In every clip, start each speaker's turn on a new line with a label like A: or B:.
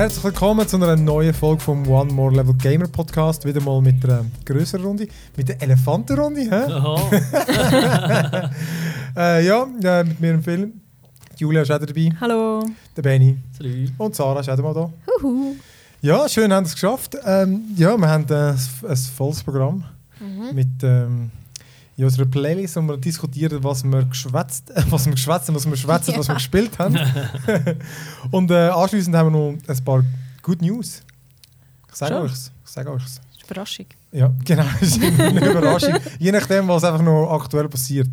A: Herzlich willkommen zu einer neuen Folge vom One More Level Gamer Podcast. Wieder mal mit einer größeren Runde, mit der Elefantenrunde. hä?
B: Aha.
A: Äh, ja, äh, mit mir im Film. Julia ist auch dabei,
C: Hallo.
A: der Benny
B: Salut.
A: und Sarah ist auch mal da.
C: Huhu.
A: Ja, schön, haben wir es geschafft. Ähm, ja, wir haben äh, ein volles Programm mit ähm, in unserer Playlist, wo wir diskutieren, was wir geschwätzt, äh, was wir geschwätzt haben, was wir schwätzen, was wir gespielt haben. und äh, anschließend haben wir noch ein paar Good News. Ich sage
C: Schon?
A: euch's. Ich sage euch's.
C: Das ist Überraschung.
A: Ja, genau. Das ist eine Überraschung. Je nachdem, was einfach noch aktuell passiert.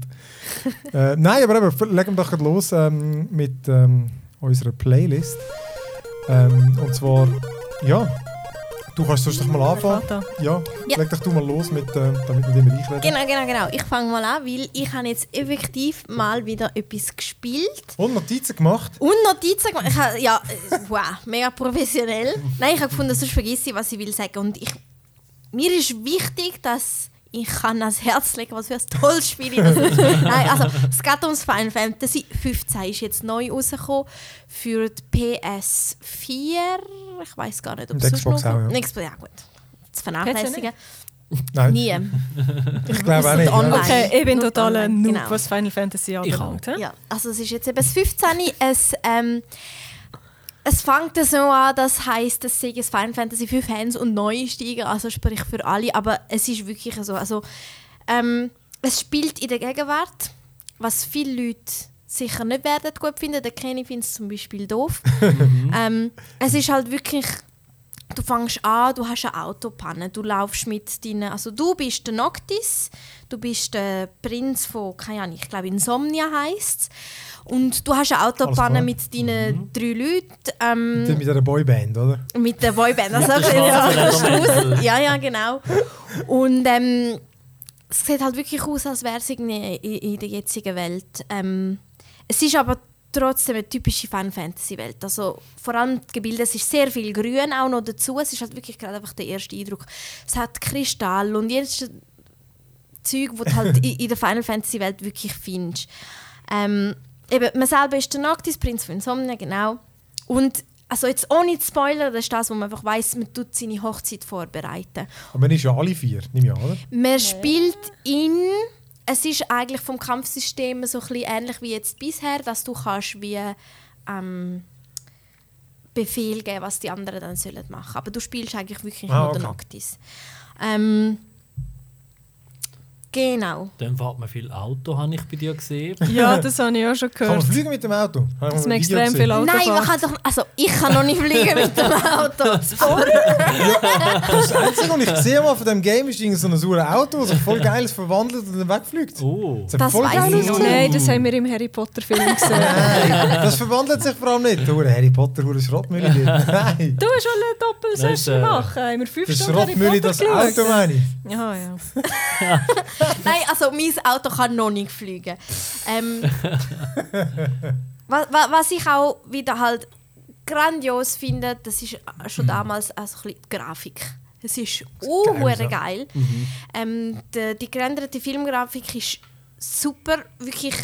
A: äh, nein, aber eben, legen wir doch los ähm, mit ähm, unserer Playlist. Ähm, und zwar, ja, du kannst sonst doch mal anfangen. Ja,
D: Ja.
A: leg doch du mal los, mit, äh, damit wir immer reinreden.
D: Genau, genau, genau. Ich fange mal an, weil ich habe jetzt effektiv mal wieder etwas gespielt.
A: Und Notizen gemacht.
D: Und Notizen gemacht. Ich habe, ja, äh, wow, mega professionell. Nein, ich habe gefunden, sonst vergesse ich, was ich will sagen. Und ich, mir ist wichtig, dass ich kann ans Herz legen, was für ein tolles Spiel ist. Nein, also es geht ums Final Fantasy 15 ist jetzt neu rausgekommen für die PS4. Ich weiß gar nicht, ob es
A: Xbox
D: noch...
A: auch, ja.
D: Xbox, ja gut. Zu vernachlässigen.
A: Nein,
D: Nie.
A: ich glaube auch nicht.
D: online.
A: Ja.
C: Okay, ich bin total Noob,
D: genau.
C: was Final Fantasy anbelangt.
D: Ja, also es ist jetzt eben das 15. Es, ähm, es fängt so an, das heisst, es sei ein Final Fantasy für Fans und Neueinsteiger, also sprich für alle, aber es ist wirklich so. Also, ähm, es spielt in der Gegenwart, was viele Leute sicher nicht werden gut finden. Der Kenny findet es zum Beispiel doof. ähm, es ist halt wirklich du fängst an, du hast eine Autopanne, du laufst mit deinen, also du bist der Noctis, du bist der Prinz von, keine Ahnung, ich glaube Insomnia heisst und du hast eine Autopanne mit deinen drei Leuten, ähm,
A: Mit dieser Boyband, oder?
D: mit der Boyband, also ja,
B: Elemente.
D: ja, ja, genau. Und ähm, es sieht halt wirklich aus, als wäre es in, in der jetzigen Welt. Ähm, es ist aber trotzdem eine typische Final Fantasy Welt. Also vor allem die Gebilde, es ist sehr viel Grün auch noch dazu. Es ist halt wirklich gerade einfach der erste Eindruck. Es hat Kristall und jedes Zeug, das du halt in, der Final Fantasy Welt wirklich findest. Ähm, eben, man selber ist der Noctis, Prinz von Insomnia, genau. Und also jetzt ohne zu spoilern, das ist das, wo man einfach weiss, man tut seine Hochzeit vorbereiten.
A: Aber man ist ja alle vier, nehme ich an, oder?
D: Man spielt in. Es ist eigentlich vom Kampfsystem so ein ähnlich wie jetzt bisher, dass du kannst wie ähm, Befehl geben, was die anderen dann sollen machen. Aber du spielst eigentlich wirklich
A: Ah,
D: nur
A: okay.
D: den Noctis. Ähm, genau.
B: Dann fährt man viel Auto, habe ich bei dir gesehen.
C: Ja, das habe ich auch schon
A: Kann man
C: gehört.
A: fliegen mit dem Auto? Habe
C: Dass
A: mal
C: man extrem
A: gesehen.
C: viel Auto
D: Nein, man
C: fährt.
D: kann doch. Also, ich kann noch nicht fliegen mit dem Auto.
A: Das Einzige, was ich gesehen habe von dem Game, ist so ein saures Auto, das sich voll geil verwandelt und dann wegfliegt.
B: Oh.
A: Das,
D: Das
A: geil
D: ich noch.
C: Nein, das haben wir im Harry Potter Film gesehen.
A: Nein, das verwandelt sich vor allem nicht. Du, Harry Potter, hure Schrottmühle. Nein,
C: Du hast schon eine
B: Das ist,
C: Doppelsession machen. Haben wir fünf
A: das
C: Stunden Harry Potter
A: das? Auto meine ich.
C: Ja, ja.
D: Nein, also mein Auto kann noch nicht fliegen. Ähm, was, wa- was ich auch wieder halt grandios finde, das ist schon damals also ein bisschen die Grafik. Es ist uh,
A: geil,
D: geil. Ähm, die, die gerenderte Filmgrafik ist super, wirklich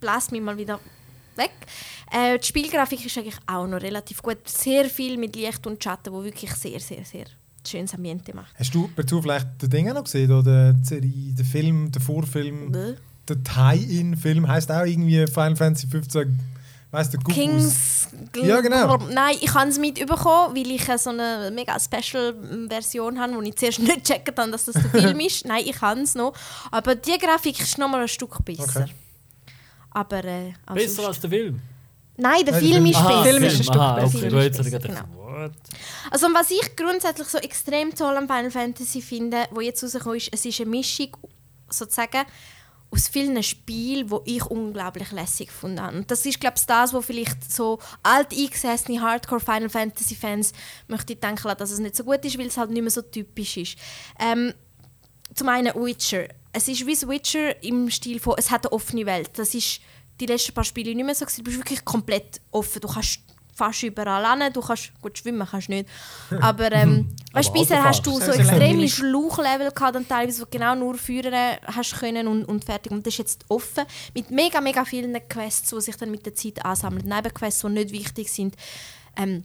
D: bläst mich mal wieder weg. Äh, die Spielgrafik ist eigentlich auch noch relativ gut. Sehr viel mit Licht und Schatten, wo wirklich sehr, sehr, sehr schönes Ambiente macht.
A: Hast du Zufall vielleicht den Ding noch gesehen? Oder die Serie, den Film, den Vorfilm,
D: Bäh.
A: der Tie-In-Film heißt auch irgendwie Final Fantasy 15. Weißt du, Guck aus.
D: Kings.
A: Ja, genau.
D: Nein, ich habe es mitbekommen, weil ich so eine mega Special-Version habe, wo ich zuerst nicht gecheckt habe, dass das der Film ist. Nein, ich habe es noch. Aber die Grafik ist noch mal ein Stück besser.
A: Okay.
D: Aber, äh, also-
B: Besser als der Film.
D: Nein, der
A: Nein, der
D: Film ist besser.
C: Film ist ein Stück
B: Aha,
C: besser.
B: okay. Gedacht,
D: genau.
B: what?
D: Also was ich grundsätzlich so extrem toll am Final Fantasy finde, wo jetzt rausgekommen ist, es ist eine Mischung sozusagen aus vielen Spielen, wo ich unglaublich lässig gefunden habe. Und das ist glaube ich das, wo vielleicht so alt eingesessene Hardcore Final Fantasy Fans möchte ich denken, lassen, dass es nicht so gut ist, weil es halt nicht mehr so typisch ist. Ähm, zum einen Witcher. Es ist wie das Witcher im Stil von, es hat eine offene Welt. Das ist die letzten paar Spiele nicht mehr so. gewesen. Du bist wirklich komplett offen. Du kannst fast überall hin. Du kannst, gut, schwimmen kannst du nicht. Aber, ähm, weißt,
B: Aber
D: bisher hast du so extreme. Schlauchlevel gehabt, dann teilweise, wo genau nur führen hast können und, und fertig. Und das ist jetzt offen. Mit mega, mega vielen Quests, die sich dann mit der Zeit ansammeln. Nebenquests, die nicht wichtig sind. Ähm,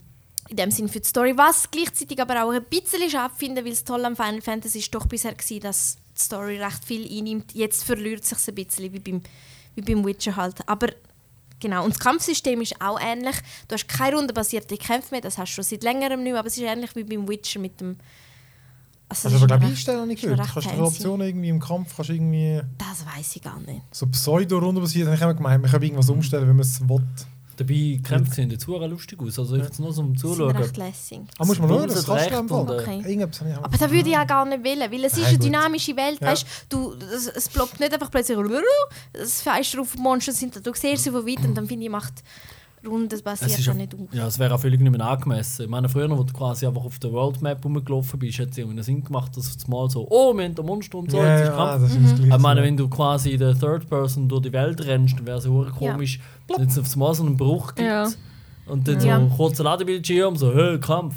D: in dem Sinn für die Story. Was gleichzeitig aber auch ein bisschen finde, weil das Tolle am Final Fantasy ist doch bisher war, dass die Story recht viel einnimmt. Jetzt verliert es sich ein bisschen, wie beim, wie beim Witcher halt. Aber genau, und das Kampfsystem ist auch ähnlich. Du hast keine rundenbasierte Kämpfe mehr, das hast du schon seit längerem nicht mehr, aber es ist ähnlich wie beim Witcher mit dem... Also,
A: Also aber glaube ich ich
D: schon
A: gehört. Kannst du die
D: fancy.
A: Optionen irgendwie im Kampf kannst irgendwie
D: Das weiß ich gar nicht.
A: so Pseudo-Runde basiert. Habe ich immer gemeint, man kann irgendwas umstellen, wenn man es will.
B: Dabei die Kämpfe sehen jetzt sehr lustig aus. Also jetzt nur
D: Das sind
B: Zuschauen.
D: recht lässig.
A: Ah, muss man
B: Das
A: schauen, das kannst du
B: äh,
D: Okay.
A: Irgendetwas habe ich auch-
D: Aber das würde ich ja gar nicht wollen, weil es ist
A: Ja,
D: eine dynamische Welt,
A: Ja.
D: weißt du, es, es ploppt nicht einfach plötzlich es fährst auf Monster sind, du siehst sie von weit und dann finde ich, macht Runden basiert
B: ist
D: ja
B: ja,
D: nicht auf.
B: ja, es wäre auch völlig nicht mehr angemessen. Ich meine, früher, wo du quasi einfach auf der World Map rumgelaufen bist, hat es irgendwie Sinn gemacht, dass es mal so, oh, wir haben den Monster und so.
A: Ja,
B: ist
A: ja, ah, das ist
D: Mhm.
A: das Gleiche.
B: Ich meine, wenn du quasi in der Third Person durch die Welt rennst, dann wäre es ja komisch, wenn es auf einmal so einen Bruch gibt.
C: Ja.
B: Und dann
D: Ja.
B: so ein kurzer Ladebildschirm, so, hey, Kampf.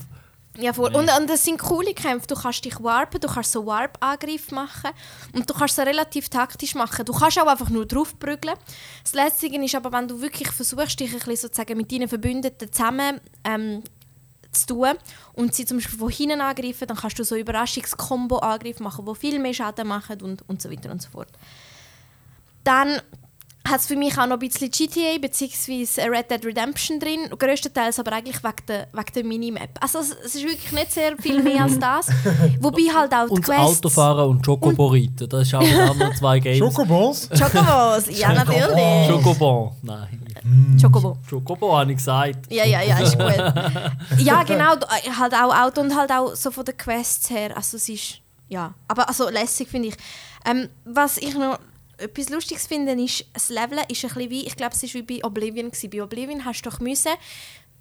D: Ja, voll. Und, und das sind coole Kämpfe. Du kannst dich warpen, du kannst so Warp-Angriffe machen und du kannst es relativ taktisch machen. Du kannst auch einfach nur draufprügeln. Das Letzte ist aber, wenn du wirklich versuchst, dich ein bisschen sozusagen mit deinen Verbündeten zusammen ähm, zu tun und sie zum Beispiel von hinten angreifen, dann kannst du so Überraschungskombo-Angriffe machen, die viel mehr Schaden machen und, und so weiter und so fort. Dann hat es für mich auch noch ein bisschen GTA bzw. Red Dead Redemption drin, größtenteils aber eigentlich wegen der, wegen der Minimap. Also es, es ist wirklich nicht sehr viel mehr als das. Wobei halt auch die
B: Und das
D: Quests...
B: Autofahren und Chocobo-Reiten, das ist auch wieder noch zwei Games.
A: Schokobons?
D: Chocobos, ja natürlich.
B: Chocobon, nein.
D: Chocobo.
B: Chocobo habe ich gesagt.
D: Ja, ja, ja, ist gut. ja, genau, äh, halt auch Auto und halt auch so von den Quests her. Also es ist, ja, aber also lässig finde ich. Ähm, was ich noch etwas Lustiges finde, ist, das Leveln ist ein bisschen wie, ich glaube, es ist wie bei Oblivion gewesen. Bei Oblivion hast du doch müssen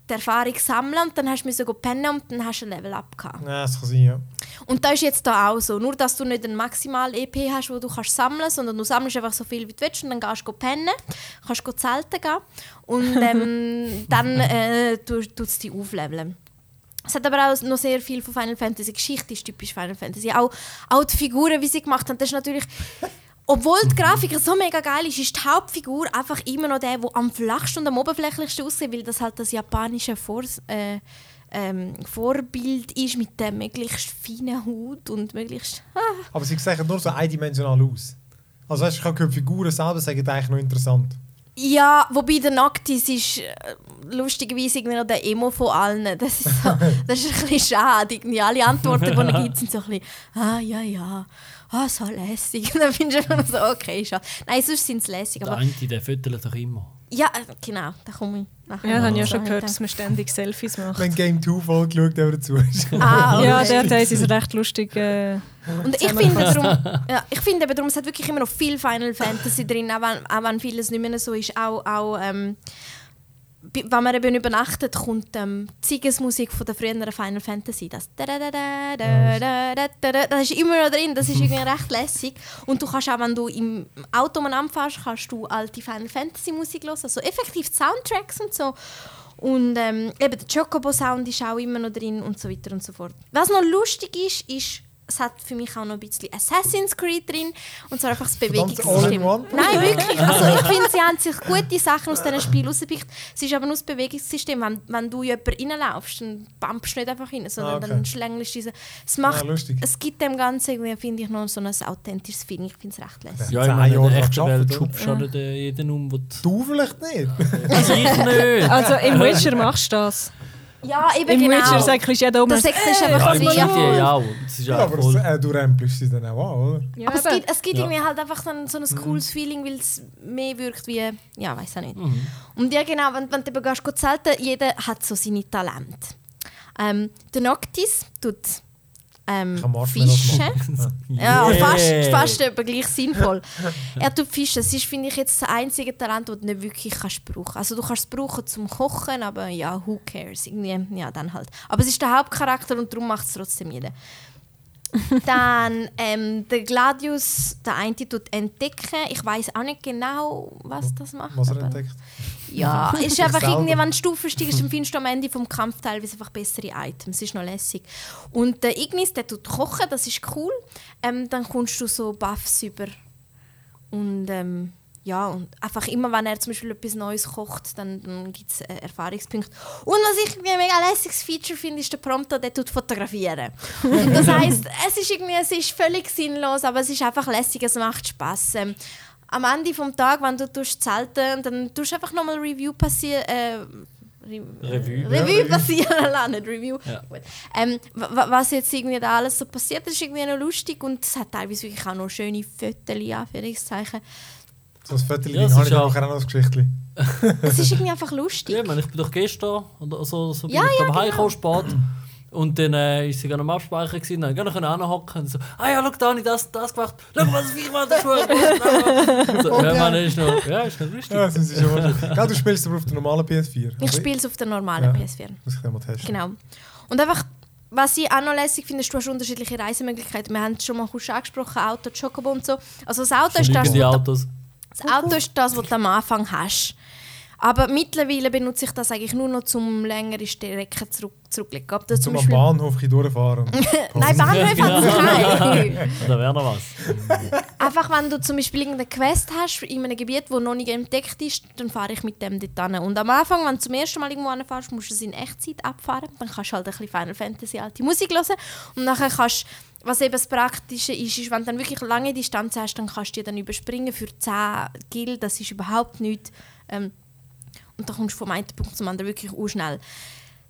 D: die Erfahrung sammeln und dann hast du go pennen und dann hast du ein Level up gehabt.
A: Ja, das kann sein, ja.
D: Und das ist jetzt da auch so. Nur, dass du nicht ein maximal EP hast, wo du kannst sammeln sondern du sammelst einfach so viel, wie du willst und dann gehst du pennen, kannst du zelten gehen und ähm, dann äh, tut es dich aufleveln. Es hat aber auch noch sehr viel von Final Fantasy. Geschichte ist typisch Final Fantasy. Auch, auch die Figuren, wie sie gemacht haben, das ist natürlich... Obwohl die Grafik so mega geil ist, ist die Hauptfigur einfach immer noch der, der am flachsten und am oberflächlichsten aussieht, weil das halt das japanische Vor äh, ähm, Vorbild ist mit der möglichst feinen Haut und möglichst...
A: Aber sie sehen nur so eindimensional aus. Also weißt, du, ich gehört, die Figuren selber sagen eigentlich noch interessant.
D: Ja, wobei der Noctis ist äh, lustigerweise irgendwie noch der Emo von allen. Das ist, so, das ist ein bisschen schade. Irgendwie alle Antworten, die er gibt, sind so ein bisschen «Ah, ja, ja, ah, so lässig». Und dann findest du einfach so «Okay, schade». Nein, sonst sind sie lässig.
B: Der
D: Aber
B: eine, der füttert doch immer.
D: ja, äh, genau, da komme ich nachher
C: Ja, habe ich ja schon gehört, dass man ständig Selfies macht.
A: Wenn Game 2 voll geschaut haben, dazu ist.
D: Ah,
C: Ja,
D: okay.
C: der Teil ist recht lustig. Äh,
D: Und ich finde, darum, ja, ich finde eben darum, es hat wirklich immer noch viel Final Fantasy drin, auch wenn, auch wenn vieles nicht mehr so ist. Auch, auch ähm, wenn man eben übernachtet, kommt ähm, die Siegesmusik von der früheren Final Fantasy. Das, das ist immer noch drin, das ist irgendwie recht lässig. Und du kannst auch, wenn du im Auto anfährst, kannst du alte Final Fantasy Musik hören, also effektiv Soundtracks und so. Und ähm, eben der Chocobo-Sound ist auch immer noch drin und so weiter und so fort. Was noch lustig ist, ist, es hat für mich auch noch ein bisschen Assassin's Creed drin. Und zwar einfach das Bewegungssystem. Nein, wirklich. Also ich finde, sie haben sich gute Sachen aus diesen Spielen rausgepickt. Es ist aber nur das Bewegungssystem. Wenn, wenn du jemanden reinlaufst, dann bumpst du nicht einfach rein, sondern
A: Ah, okay.
D: dann schlängelst du diese... Es, macht,
A: Ja, lustig.
D: es gibt dem Ganzen irgendwie, finde ich, noch so ein authentisches Feeling. Ich finde es recht lässig.
B: Ja, ich meine, in der echten
A: geschafft,
B: Welt
A: oder?
B: schubst äh, jeden um,
A: Du vielleicht nicht.
B: Also ich nicht.
C: also im Witcher machst du das.
D: Ja, eben
C: Im
D: genau.
C: Witcher sagt jeder um.
D: Das ist einfach
B: Ja, im ja auch. Das ist
A: Ja,
B: ja
A: aber
B: voll.
A: äh, du rempelst sie dann auch an, oder?
C: Ja,
D: Aber es gibt, es gibt
B: Ja.
D: irgendwie halt einfach dann so ein cooles Feeling, weil es mehr wirkt wie, ja, weiß auch nicht.
B: Mhm.
D: Und ja genau, wenn, wenn du eben gehst zelten, jeder hat so seine Talente. Ähm, der Noctis tut ähm,
A: machen.
D: Ja,
B: Yeah.
D: fast, fast etwa gleich sinnvoll. er tut Fischen. Das ist, finde ich, jetzt das einzige Talent, das du nicht wirklich kannst brauchen Also du kannst es brauchen zum Kochen, aber ja, who cares? Irgendwie, ja, dann halt. Aber es ist der Hauptcharakter und darum macht es trotzdem jeder. Dann ähm, der Gladius, der eine tut entdecken. Ich weiß auch nicht genau, was das macht.
A: Was er entdeckt.
D: ja, es ist einfach
A: selber.
D: irgendwie, wenn du Stufen steigst, dann findest du am Ende vom Kampf teilweise einfach bessere Items. Das ist noch lässig. Und der Ignis, der tut kochen, das ist cool. Ähm, dann kommst du so Buffs über. Und ähm, ja, und einfach immer, wenn er zum Beispiel etwas Neues kocht, dann, dann gibt es äh, Erfahrungspunkte. Und was ich irgendwie ein mega lässiges Feature finde, ist der Prompter, der tut fotografieren. Und das heisst, es ist irgendwie, es ist völlig sinnlos, aber es ist einfach lässig, es macht Spass. Ähm, am Ende des Tages, wenn du tust zelten, dann tust du einfach nochmal Review passieren. Äh, Re
B: Revue.
D: Revue passieren lassen, nicht Review.
B: Ja.
D: Ähm, wa- wa- was jetzt irgendwie da alles so passiert, ist irgendwie noch lustig und es hat teilweise wirklich auch noch schöne Fotos, Anführungszeichen.
A: So ein Viertel
B: Ja,
A: habe
B: ist
A: ich
B: ja-
A: auch noch das Geschichtchen.
D: Es ist irgendwie einfach lustig.
B: Ja, ich, meine, ich bin doch gestern oder so, so bin
D: Ja,
B: ich
D: ja,
B: ja,
D: genau.
B: spät. Und dann äh, ist sie gerade am Abspeichern gewesen, dann konnte ich anhocken und so, ah ja, schau, da habe ich das, das gemacht, schau, was ich mache, das gemacht. so, ja, man, ist noch, ja, ist noch lustig.
A: Ja, das ist schon. Gell, du spielst aber auf der normalen PS4.
D: Ich spiele es auf der normalen
A: Ja.
D: PS4.
A: Muss ich den mal testen.
D: Genau. Und einfach, was ich auch noch lässig finde, ist, du hast unterschiedliche Reisemöglichkeiten. Wir haben es schon mal kurz angesprochen, Auto, Chocobo und so. Also das Auto, ist das,
B: Autos.
D: Das Auto ist das, was du am Anfang hast. Aber mittlerweile benutze ich das eigentlich nur noch zum längere Strecken zurück, zurücklegen. Ob das
A: Zum
D: zum
A: Bahnhof durchfahren.
D: Nein, Bahnhof hat es keine.
B: Da wäre noch was.
D: Einfach, wenn du zum Beispiel irgendeine Quest hast in einem Gebiet, das noch nicht entdeckt ist, dann fahre ich mit dem dort hin. Und am Anfang, wenn du zum ersten Mal irgendwo hinfährst, musst du es in Echtzeit abfahren. Dann kannst du halt ein bisschen Final Fantasy alte Musik hören. Und nachher kannst was eben das Praktische ist, ist, wenn du dann wirklich lange Distanz hast, dann kannst du die dann überspringen für 10 Gil. Das ist überhaupt nichts. Ähm, und dann kommst du vom einen Punkt zum anderen wirklich schnell.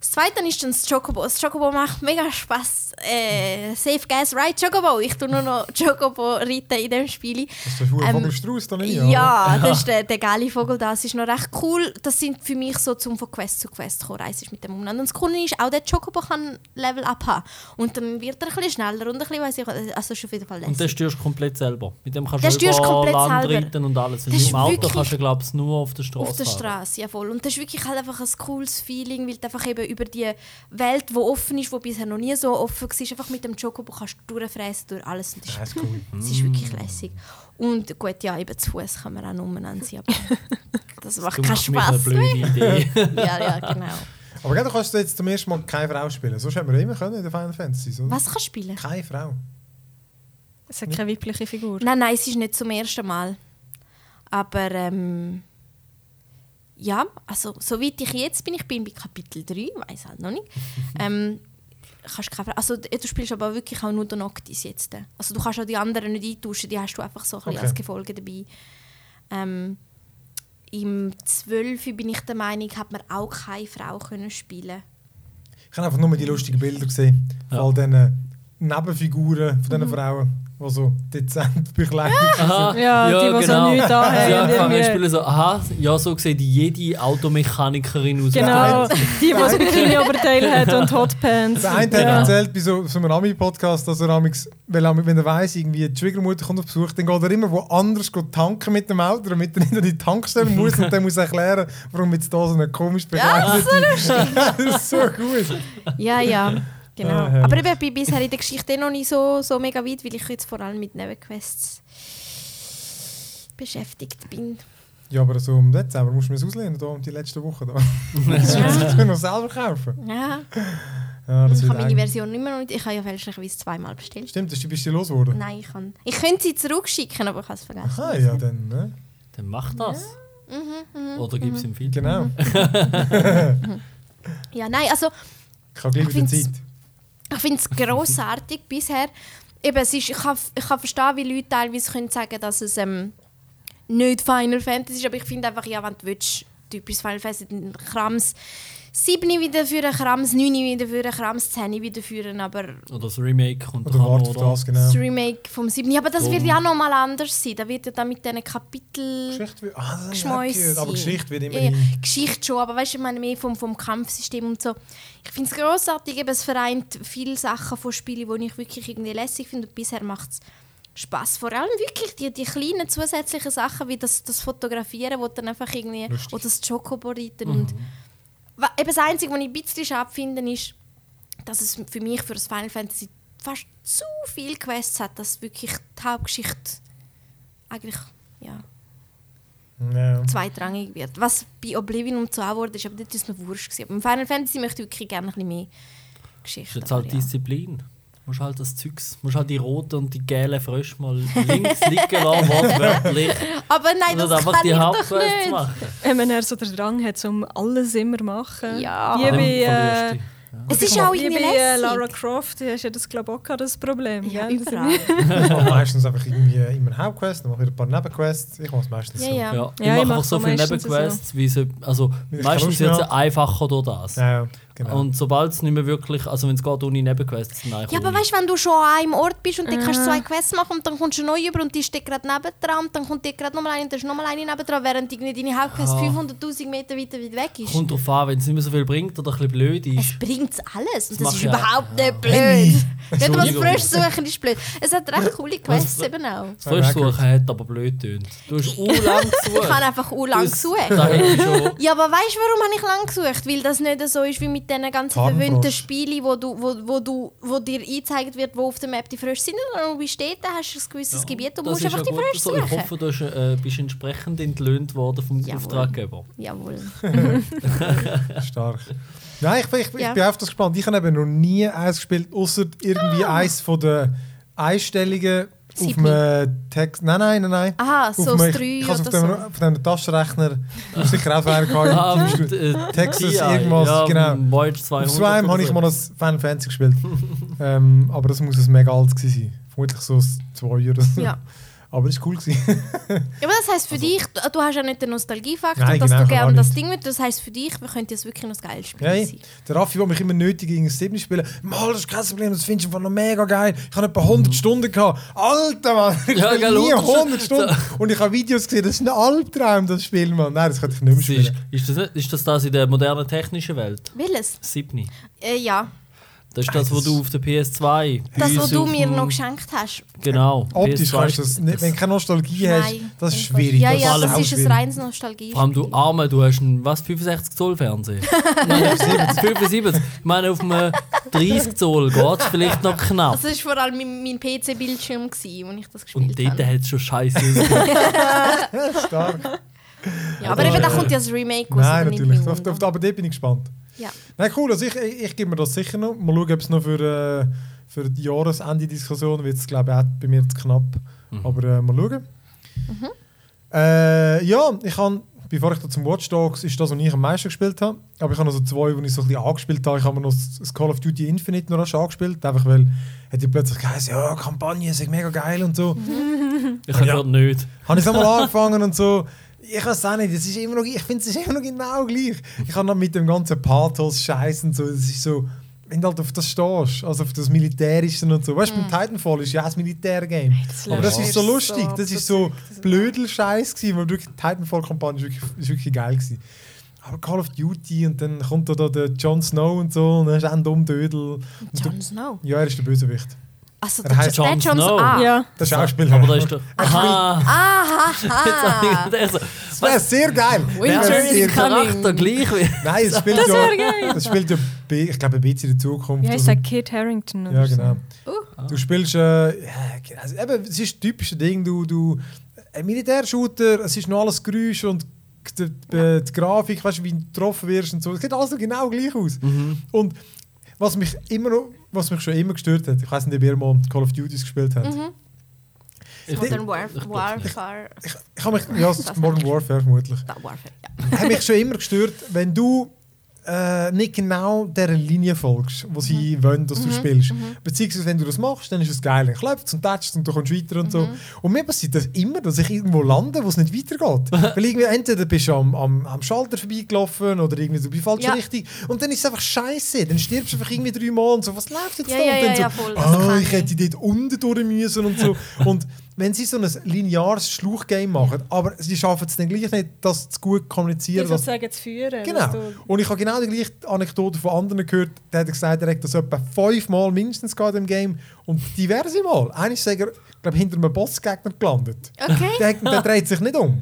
D: Das Zweite ist dann das Chocobo. Das Chocobo macht mega Spaß. Äh, Safe Gas Ride Chocobo. Ich tue nur noch Chocobo reiten in dem Spiel.
A: Das ist der
D: Ähm,
A: Strauß da nicht,
D: Ja, das ist der, der geile Vogel da. Das ist noch recht cool. Das sind für mich so zum von Quest zu Quest kommen, reist mit dem umeinander. Und das Coole ist, auch der Chocobo kann Level up haben. Und dann wird er ein bisschen schneller und ein bisschen, weiss ich, also das ist auf jeden Fall
B: Und den
D: lässig.
B: steuerst du komplett selber. Mit dem kannst du über Land
D: selber.
B: reiten und alles. Und
D: Das ist
B: Im Auto kannst du, glaube ich, nur auf der Straße
D: Auf der. Straße, ja voll. Und das ist wirklich halt einfach ein cooles Feeling, weil du einfach eben über die Welt, die offen ist, die bisher noch nie so offen war, einfach mit dem Chocobo kannst du durchfräsen durch alles. Und das
A: Ja,
D: ist,
A: cool.
D: das ist wirklich lässig. Und gut, ja, eben zu Fuß kann man auch umeinander sein, aber das macht
B: Du
D: keinen
B: Idee.
D: Ja, ja, genau.
A: Aber gell, du kannst jetzt zum ersten Mal keine Frau spielen. Sonst hätten wir immer können in der Final Fantasy. So.
D: Was kannst du spielen?
A: Keine Frau.
C: Es hat keine weibliche Figur.
D: Nein, nein, es ist nicht zum ersten Mal. Aber ähm, ja, also soweit ich jetzt bin, ich bin bei Kapitel 3, weiß halt noch nicht. ähm, kannst keine also du spielst aber wirklich auch nur den Noctis jetzt. Also du kannst auch die anderen nicht eintauschen, die hast du einfach so ein bisschen
A: Okay.
D: als Gefolge dabei. Ähm, Im 12. bin ich der Meinung, hat man auch keine Frau können spielen.
A: Ich habe einfach nur die lustigen Bilder gesehen. Von
B: Ja.
A: all diesen Nebenfiguren von
D: Mhm.
A: diesen Frauen, die so dezent bekleidet
B: Aha,
C: Ja, die, die so nichts da haben.
B: Sie haben angefangen
C: irgendwie.
B: zu spielen so, aha, ja, so sieht jede Automechanikerin aus.
C: Genau, die, die das Bikini-Oberteil hat und Hotpants.
A: Der eine
C: Ja.
A: hat erzählt bei so, so einem Ami-Podcast, dass er amix, weil er, wenn er weiss, irgendwie die Schwiegermutter kommt auf Besuch, dann geht er immer woanders geht tanken mit dem Auto, damit er nicht an die Tankstelle muss und dann muss er erklären, warum jetzt da so eine komisch bekleidet ist. das ist so gut.
D: Ja, ja, genau.
A: Ah.
D: Aber ich bin bisher in der Geschichte eh noch nicht so, so mega weit, weil ich jetzt vor allem mit Nebenquests beschäftigt bin.
A: Ja, aber so im Dezember musst du mir es auslehnen, da, um die letzten Wochen. Da. Das musst du noch selber kaufen.
D: Ja,
A: Ja, das
D: ich
A: wird
D: habe meine. Version immer noch nicht. Ich habe ja fälschlicherweise zweimal bestellt.
A: Stimmt, das bist du losgeworden?
D: Nein, ich kann. Ich könnte sie zurückschicken, aber ich habe es vergessen.
A: Aha, ja, dann, ne?
B: Dann mach das.
D: Mhm,
B: Oder gib es ihm viel.
A: Genau.
D: Ja, nein, also
A: Ich habe gleich
D: Ich
A: wieder Zeit.
D: Ich finde es grossartig bisher. Eben, es ist, ich, kann, ich kann verstehen, wie Leute teilweise können sagen, dass es ähm, nicht Final Fantasy ist, aber ich finde einfach, ja, wenn du willst, typisch Final Fantasy, dann Krams 7 wieder führen, Krams 9 wieder führen, Krams 10 wieder führen, aber
B: Oder das Remake kommt
A: Oder
B: auch noch,
A: auf
B: oder?
A: das, genau.
D: das Remake vom 7. Ja, aber das wird
B: Drum.
D: ja nochmal anders sein. Da wird ja dann mit diesen Kapitel.
A: Geschichte wird. Ah, das auch gehört. Aber. Geschichte wird
D: Ja,
A: immerhin.
D: ja, Geschichte schon, aber weißt du, ich meine mehr vom, vom Kampfsystem und so. Ich finde es grossartig, eben, es vereint viele Sachen von Spielen, die ich wirklich irgendwie lässig finde. Und bisher macht es Spass. Vor allem wirklich die, die kleinen zusätzlichen Sachen, wie das, das Fotografieren, wo dann einfach irgendwie,
A: Lustig.
D: oder das Chocobo reiten. Und wa- eben das Einzige, was ich ein bisschen schade finde, ist, dass es für mich, für das Final Fantasy, fast zu viele Quests hat, dass wirklich die Hauptgeschichte eigentlich, ja,
A: Ja.
D: zweitrangig wird. Was bei Oblivion und so auch wurde, ist aber dort ist mir wurscht gewesen. Aber im Final Fantasy möchte ich wirklich gerne ein bisschen mehr
B: Das ist
D: Geschichte.
B: jetzt halt
D: aber ja.
B: Disziplin. Musst halt das Zeugs, musst halt die roten und die gelben Frösche mal links liegen lassen, wortwörtlich.
D: Aber nein, das kann
B: die
D: ich doch nicht.
B: machen.
C: Wenn er so den Drang hat, um alles immer machen.
D: Ja.
C: Wie
B: Dann
C: bei, äh,
B: du.
D: Es ist auch
C: wie
D: irgendwie
C: bei äh,
D: lässig.
C: Lara Croft, die hast ja das glaube ich auch das Problem.
D: Ja,
C: gell?
D: überall.
A: Ich mache meistens einfach irgendwie immer eine Hauptquest, dann mache ich ein paar Nebenquests. Ich mache es meistens
D: Ja,
A: so.
D: ja.
B: Ja, ich
C: Ja,
B: mache
C: mach
B: einfach so viele Nebenquests, wie sie, also meistens wird es einfacher durch das.
A: Ja, ja, genau.
B: Und sobald es nicht mehr wirklich, also wenn es geht ohne Nebenquests, dann eigentlich
D: Ja, aber weißt du, wenn du schon an einem Ort bist und dann kannst du zwei Quests machen und dann kommst du neu über und die steht gerade nebendran und dann kommt dir gerade nochmal eine und dann ist nochmal eine nebendran, während irgendwie deine Hauptquest
B: Ah.
D: 500'000 Meter weiter weit weg ist.
B: Kommt drauf an, wenn es nicht mehr so viel bringt oder ein bisschen blöd ist.
D: Es bringt alles und das
B: macht
D: ist
B: ja-
D: überhaupt nicht
A: Henny.
D: blöd. Nicht mal
B: Entschuldigung.
D: frisch suchen ist blöd. Es hat recht coole Quests eben auch.
B: Das Frischsuchen hat aber blöd tönt. Du hast u lang
D: Ich habe
B: gesucht.
D: einfach u lang
B: Das-
D: gesucht. Ja, aber weißt du, warum habe ich lang gesucht? Weil das nicht so ist wie mit diesen ganzen verwöhnten Spielen, wo, du, wo, wo, du, wo dir angezeigt wird, wo auf der Map die Frösche sind. Und du bist dort, dann hast du ein gewisses Gebiet und musst einfach
B: ja
D: die Frösche
B: so. Ich
D: suchen.
B: hoffe, du hast, äh, bist entsprechend entlöhnt worden vom
D: Jawohl.
B: Auftraggeber.
D: Jawohl.
A: Stark. Nein, ich, ich, ich
D: Ja.
A: bin auf das gespannt. Ich habe eben noch nie eins gespielt, außer irgendwie
D: Ah.
A: eins von den Einstellungen auf dem Text. Nein, nein, nein, nein.
D: Aha, so das
A: ich-
D: 3
A: ich
D: oder
A: habe
D: so.
A: es auf dem, auf dem Taschenrechner sicher auch so Beispiel
B: äh,
A: Texas irgendwas,
B: ja,
A: genau.
B: Voyage 200
A: Auf Swime habe ich
B: so.
A: mal das Final Fantasy gespielt. ähm, aber das muss ein mega alt gewesen sein. Vermutlich so ein zwei oder so.
D: Ja.
A: Aber das war cool. Gewesen.
D: Ja, aber das heisst für dich, du, hast ja nicht den Nostalgiefaktor,
A: Nein,
D: dass
A: genau,
D: du gerne das. Ding mit. Das heisst für dich, wir könnten jetzt wirklich noch ein geiles Spiel sein.
A: Der Raffi, der mich immer nötig gegen ein 7 spielen. Mal, das ist kein Problem, das findest du einfach noch mega geil. Ich habe etwa 100 Stunden gehabt. Alter, Mann! Ich
B: Ja,
A: spiele
B: gell,
A: nie
B: 100
A: 100 Stunden. Und ich habe Videos gesehen, das ist ein Albtraum, das Spiel, Mann. Nein, das könnte ich nicht mehr
B: Das ist,
A: spielen.
B: ist, das ist das das in der modernen technischen Welt?
D: Welches?
B: Siebni.
D: Äh, ja,
B: Das ist das, was du auf der PS2. bei
D: das, was du mir noch geschenkt hast.
B: Genau.
A: Optisch
B: PS2
A: kannst du das nicht. Wenn du keine Nostalgie hast,
D: Nein.
A: das ist schwierig.
D: Ja,
A: das
D: ja,
A: ist
D: das
A: auch
D: ist ein
A: schwierig.
D: reines Nostalgie.
B: Vor allem du Arme, du hast einen was, 65 Zoll Fernseher? Nein, 75. Ich meine, auf einem 30 Zoll geht es vielleicht noch knapp.
D: Das war vor allem mein, mein PC-Bildschirm, gewesen, als ich das
B: Und
D: gespielt
B: dort
D: habe.
B: hat es schon scheiße.
A: Stark.
D: Ja, aber eben, da kommt ja das Remake raus.
A: Nein, natürlich. auf, aber dort bin ich gespannt.
D: Ja.
A: Nein, cool. Also ich, ich, ich gebe mir das sicher noch. Mal schauen, ob es noch für, äh, für die Jahresende-Diskussion wird es, glaube ich, auch bei mir zu knapp. Aber äh, mal schauen. Äh, ja, ich habe, bevor ich da zum Watch Dogs, ist das, was ich am meisten gespielt habe. Aber ich habe noch so zwei, die ich so ein bisschen angespielt habe. Ich habe mir noch das Call of Duty Infinite noch angespielt. Einfach weil hat die plötzlich geheißen, ja, Kampagne ist mega geil und so.
B: Ich habe
A: Ja.
B: nicht.
A: habe ich es einmal angefangen und so. Ich weiß auch nicht, es ist immer noch, ich finde es ist immer noch genau gleich. Ich habe dann mit dem ganzen Pathos-Scheiß und so, das ist so, wenn du halt auf das stehst, also auf das Militärische und so. Weißt du, beim Titanfall ist ja auch ein Militärgame. Aber das ist so lustig, das ist so Blödel-Scheiß gewesen, weil wirklich die Titanfall-Kampagne ist wirklich, ist wirklich geil gewesen. Aber Call of Duty und dann kommt da, da der Jon Snow und so und dann ist er ein Dummdödel. Und du-
D: Jon Snow.
A: Ja, er ist der Bösewicht.
D: Also,
A: Er
D: der,
A: heißt
B: Jon Snow.
D: Ah.
C: Ja.
A: Der Schauspieler.
B: Aber da ist der. Aha!
D: Aha,
A: Das wäre sehr geil. Das wär
B: ist
A: geil.
B: Charakter gleich wie.
A: Nein, es spielt ja, es spielt ja ich glaube, ein bisschen in der Zukunft.
C: Ja, ich
A: Also-
C: sage Kit Harrington. Oder
A: ja, genau.
D: Uh.
A: Du spielst, äh, ja, also, eben, es ist das typische Ding, du, du, ein Militärshooter, es ist noch alles Geräusch und die, die, die Grafik, weißt du, wie du getroffen wirst und so, es sieht alles genau gleich aus. Und was mich immer noch, was mich schon immer gestört hat, ich weiß nicht, ob ihr mal Call of Duty gespielt habt.
D: Mhm. Modern Warf
B: ich
D: Warfare.
A: Ich, ich habe mich, ja, Modern Warfare vermutlich.
D: Warfare, ja.
A: hat mich schon immer gestört, wenn du äh, nicht genau dieser Linie folgst, wo sie wollen, dass du spielst. Beziehungsweise, wenn du das machst, dann ist es geil. Dann klopft und tätscht und du kommst weiter und so. Und mir passiert das immer, dass ich irgendwo lande, wo es nicht weitergeht. Weil irgendwie entweder bist du am, am, am Schalter vorbeigelaufen oder irgendwie so bei falscher
D: Ja.
A: Richtung. Und dann ist es einfach scheiße. Dann stirbst du einfach irgendwie drei Mal und so, was läuft jetzt
D: Ja,
A: da?
D: ja,
A: und dann so,
D: voll,
A: ich
D: ich.
A: hätte dort unten durch müssen und so. und wenn sie so ein lineares Schluchgame machen, aber sie schaffen es dann gleich nicht, das zu gut
C: Die
A: kommunizieren, dass
C: sozusagen zu führen.
A: Genau.
C: dass du-
A: Und ich habe genau die gleiche Anekdote von anderen gehört. Der hat gesagt, er hat das etwa fünfmal mindestens gehabt im Game. Und diverse Mal. Eines ist er, glaube hinter einem Bossgegner gelandet.
D: Okay.
A: Der, der dreht sich nicht um.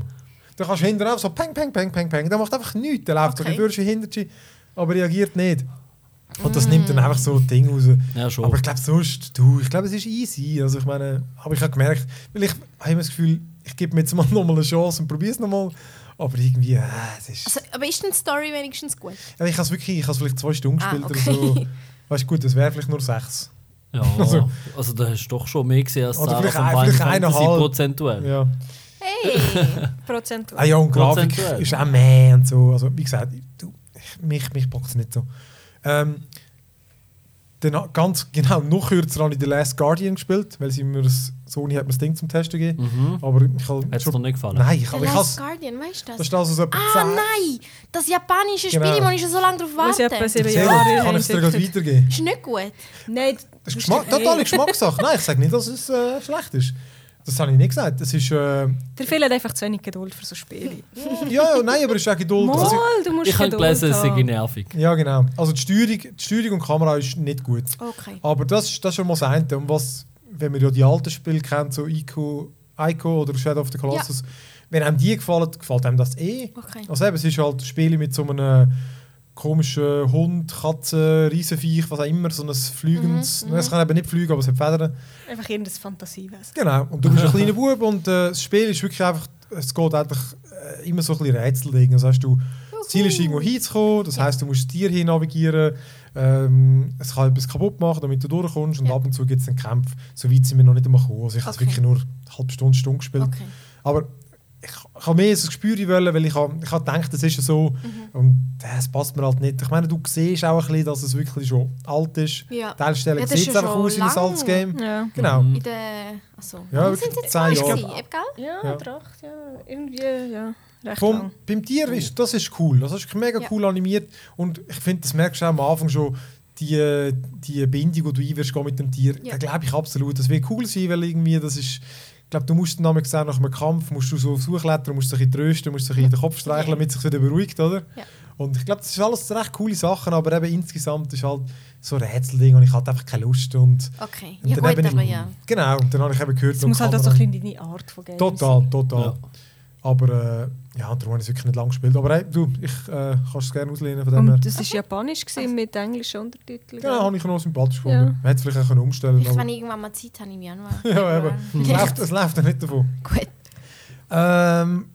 A: Da kannst du hinterher auch so peng, peng, peng, peng, peng. Der macht einfach nichts. Der läuft
D: Okay.
A: so ein bisschen hinter dich, aber reagiert nicht. Und das nimmt dann einfach so ein Ding raus.
B: Ja, schon.
A: Aber ich glaube sonst, du, ich glaube es ist easy. Also ich meine, aber ich habe gemerkt, weil ich habe immer das Gefühl, ich gebe mir jetzt mal nochmal eine Chance und probiere es nochmal. Aber irgendwie, äh, es ist...
D: Also, aber ist denn die Story wenigstens gut?
A: Ja, ich habe es wirklich, ich habe es vielleicht zwei Stunden
D: Ah,
A: gespielt
D: okay.
A: oder so. Weißt du, gut, das wäre vielleicht nur sechs.
B: Ja,
A: Also-
B: also, da hast du doch schon mehr gesehen als
A: Oder
B: Sarah
A: vielleicht
B: von
A: vielleicht
B: Fantasy prozentuell.
A: Ja.
D: Hey!
C: Prozentual.
A: Ah ja, und Grafik
B: Prozentuell.
A: ist auch mehr und so. Also, wie gesagt, du, ich, mich, mich packt es nicht so. Ähm, dann ganz genau, noch kürzer habe ich The Last Guardian gespielt, weil sie mir das, Sony hat mir das Ding zum Testen gegeben.
B: Mhm.
A: Aber ich habe
B: Hat es dir nicht gefallen?
A: Nein, ich,
D: The
A: aber ich
D: Last Guardian, weißt du
A: Das
D: das?
A: ist also so etwa
D: Ah
A: 10
D: nein! Das japanische Spiel,
A: Genau.
D: wo ich schon so lange drauf
C: Was ich etwa
D: warte.
C: sieben Jahre
A: gut, kann ich es dir gerade weitergeben.
D: Ist nicht gut.
C: Nein,
A: Das ist Geschmack, totale Geschmackssache. Nein, ich sage nicht, dass es äh, schlecht ist. Das habe ich nicht gesagt. Es ist... Äh,
C: dir fehlt einfach zu wenig Geduld für so Spiele.
A: ja, ja, nein, aber es ist auch Geduld. Also,
C: Mal, du musst
B: Ich habe
C: Geduld
B: gelesen, es sei nervig.
A: ja, genau. Also die Steuerung, die Steuerung und die Kamera ist nicht gut.
D: Okay.
A: Aber das ist, das ist schon mal das eine. Und was, wenn man ja die alten Spiele kennt, so Ico, Ico oder Shadow of the Colossus, wenn einem die gefallen, gefällt einem das eh.
D: Okay.
A: Also eben, es ist halt Spiele mit so einem komischen Hund, Katze, Riesenviech, was auch immer, so ein flügendes...
D: Mhm, mhm.
A: Es kann eben nicht fliegen, aber es hat Federn.
C: Einfach irgendein Fantasiewesen.
A: Genau. Und du bist ein kleiner Bub und äh, das Spiel ist wirklich einfach... Es geht einfach äh, immer so ein bisschen Rätselding. Das heißt, du, das Ziel ist irgendwo hinzukommen, das heisst, du musst das Tier hin navigieren, ähm, es kann etwas kaputt machen, damit du durchkommst und
D: Ja.
A: ab und zu gibt es einen Kampf. So weit sind wir noch nicht einmal gekommen. Also ich habe
D: Okay.
A: wirklich nur eine halbe Stunde, Stunde gespielt.
D: Okay.
A: Aber ich, ich habe mehr so ein Gespür wollen, weil ich habe, ich habe gedacht, das ist ja so
D: Mhm.
A: und das passt mir halt nicht. Ich meine, du siehst auch ein bisschen, dass es wirklich schon alt ist.
D: Ja.
A: Teilstellen
D: Ja,
A: sieht es einfach
D: schon
A: aus wie ein
D: lang.
A: altes Game.
C: Ja.
A: Genau.
D: In der... Achso.
A: Ja,
D: sind jetzt
A: zehn Jahre.
D: gell?
C: Ja,
A: Ja.
C: Ja. Irgendwie, ja. Recht
A: Vom,
C: lang.
A: beim Tier ist das ist cool. Das ist mega
D: Ja.
A: cool animiert. Und ich finde, das merkst du auch am Anfang schon, die, die Bindung, die du einwirfst gehen mit dem Tier,
D: Ja.
A: da glaube ich absolut. Das wird cool sein, weil irgendwie das ist. Ich glaube, du musst dann sagen, nach einem Kampf musst du so auf Suche klettern, musst dich ein bisschen trösten, musst dich in den Kopf streicheln, damit es sich wieder beruhigt, oder?
D: Ja.
A: Und ich glaube, das ist alles recht coole Sachen, aber eben insgesamt ist halt so ein Rätselding und ich hatte einfach keine Lust. Und,
D: Okay.
A: und
D: Ja
A: dann
D: gut, aber
A: ich-
D: ja.
A: Genau, und dann habe ich eben gehört,
C: Es muss halt auch so ein bisschen deine Art von Games
A: Total, total.
B: Ja.
A: Aber äh, ja, darum habe ich es wirklich nicht lange gespielt. Aber hey, du, ich äh, kann es gerne auslehnen von dem her.
C: Und das war japanisch gewesen, mit englischen Untertiteln.
A: Genau, habe ich noch sympathisch
C: Ja.
A: gefunden. Man hätte es vielleicht auch können umstellen aber
D: wenn ich irgendwann mal Zeit habe im Januar.
A: Ja, eben. es,
D: Ja.
A: läuft, es läuft ja nicht davon.
D: Gut.
A: Ähm,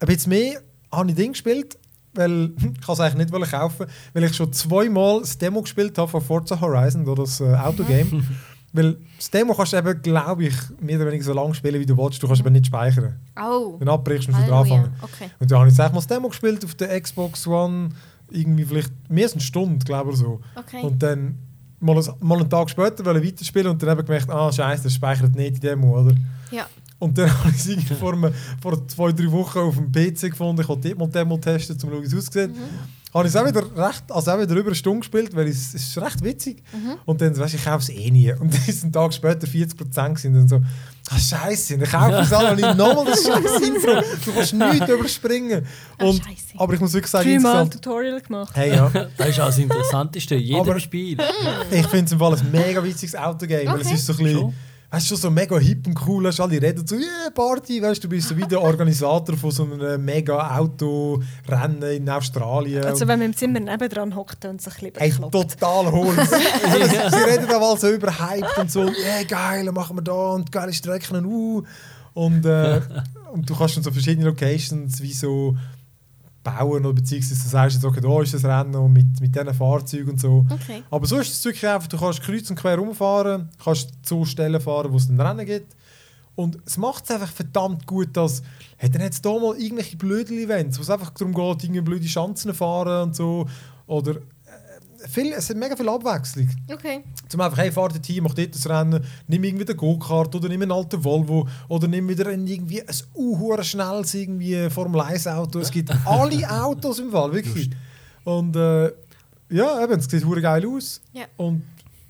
A: ein bisschen mehr habe ich Ding gespielt, weil ich es eigentlich nicht kaufen, weil ich schon zweimal das Demo gespielt habe von Forza Horizon, das äh, Autogame. weil das Demo kannst du eben, glaube ich, mehr oder weniger so lange spielen, wie du willst. Du kannst eben nicht speichern.
D: Oh.
A: Wenn du abbrichst, musst du wieder
D: Halleluja.
A: anfangen.
D: Okay.
A: Und da habe ich jetzt mal das Demo gespielt auf der Xbox One, irgendwie vielleicht mehr als eine Stunde, glaube ich, so.
D: Okay.
A: Und dann mal, ein- mal einen Tag später wollen weiterspielen und dann habe ich gemerkt, ah scheiße, das speichert nicht die Demo, oder?
D: Ja.
A: Und dann habe ich es vor, vor zwei, drei Wochen auf dem PC gefunden. Ich wollte dort mal die Demo testen, um zu schauen, wie es aussieht. Habe ich es auch wieder, recht, also auch wieder über eine Stunde gespielt, weil es, es ist recht witzig. Und dann, weißt du, ich kaufe es eh nie. Und dann ist ein Tag später 40% gewesen. Und dann so, ah scheiße, dann kaufe ich es auch nicht nochmal das scheiß Intro. Du kannst nichts überspringen.
D: Ah,
A: Und,
D: scheisse.
A: aber ich muss wirklich sagen,
C: Dreimal ein
A: insgesamt,
C: Tutorial gemacht.
A: hey, ja,
B: Das ist auch das Interessanteste in jedem
A: Aber-
B: Spiel.
A: ich finde es im Fall ein mega witziges Autogame, weil es
D: Okay.
A: ist so ein bisschen, Weißt du, schon so mega hip und cool, hast alle reden so, yeah, Party, weißt du, du bist so wie der Organisator von so einem mega Autorennen in Australien.
C: Also wenn man im Zimmer nebendran hockt und sich ein bisschen
A: Ey,
C: bekloppt.
A: total hohl. sie, sie reden da mal so überhyped und so, yeah, geil, machen wir da und geile Strecken, uh. Und, äh, und du kannst dann so verschiedene Locations wie so bauen oder beziehungsweise du sagst jetzt, okay, da ist das Rennen und mit, mit diesen Fahrzeugen und so.
D: Okay.
A: Aber so ist es wirklich einfach, du kannst kreuz und quer rumfahren, kannst zu Stellen fahren, wo es ein Rennen gibt. Und es macht es einfach verdammt gut, dass hat dann jetzt hier mal irgendwelche blöden Events, wo es einfach darum geht, irgendwie blöde Schanzen fahren und so. Oder viel, es hat mega viel Abwechslung.
D: Okay.
A: Zum einfach, hey, fahr dort hin, mach dort das Rennen, nimm irgendwie den Go-Kart oder nimm einen alten Volvo oder nimm wieder ein, irgendwie ein uh, schnelles irgendwie Formel 1 Auto. Es gibt alle Autos im Fall, wirklich. Und äh, ja, eben, es sieht geil aus.
D: Ja.
A: Und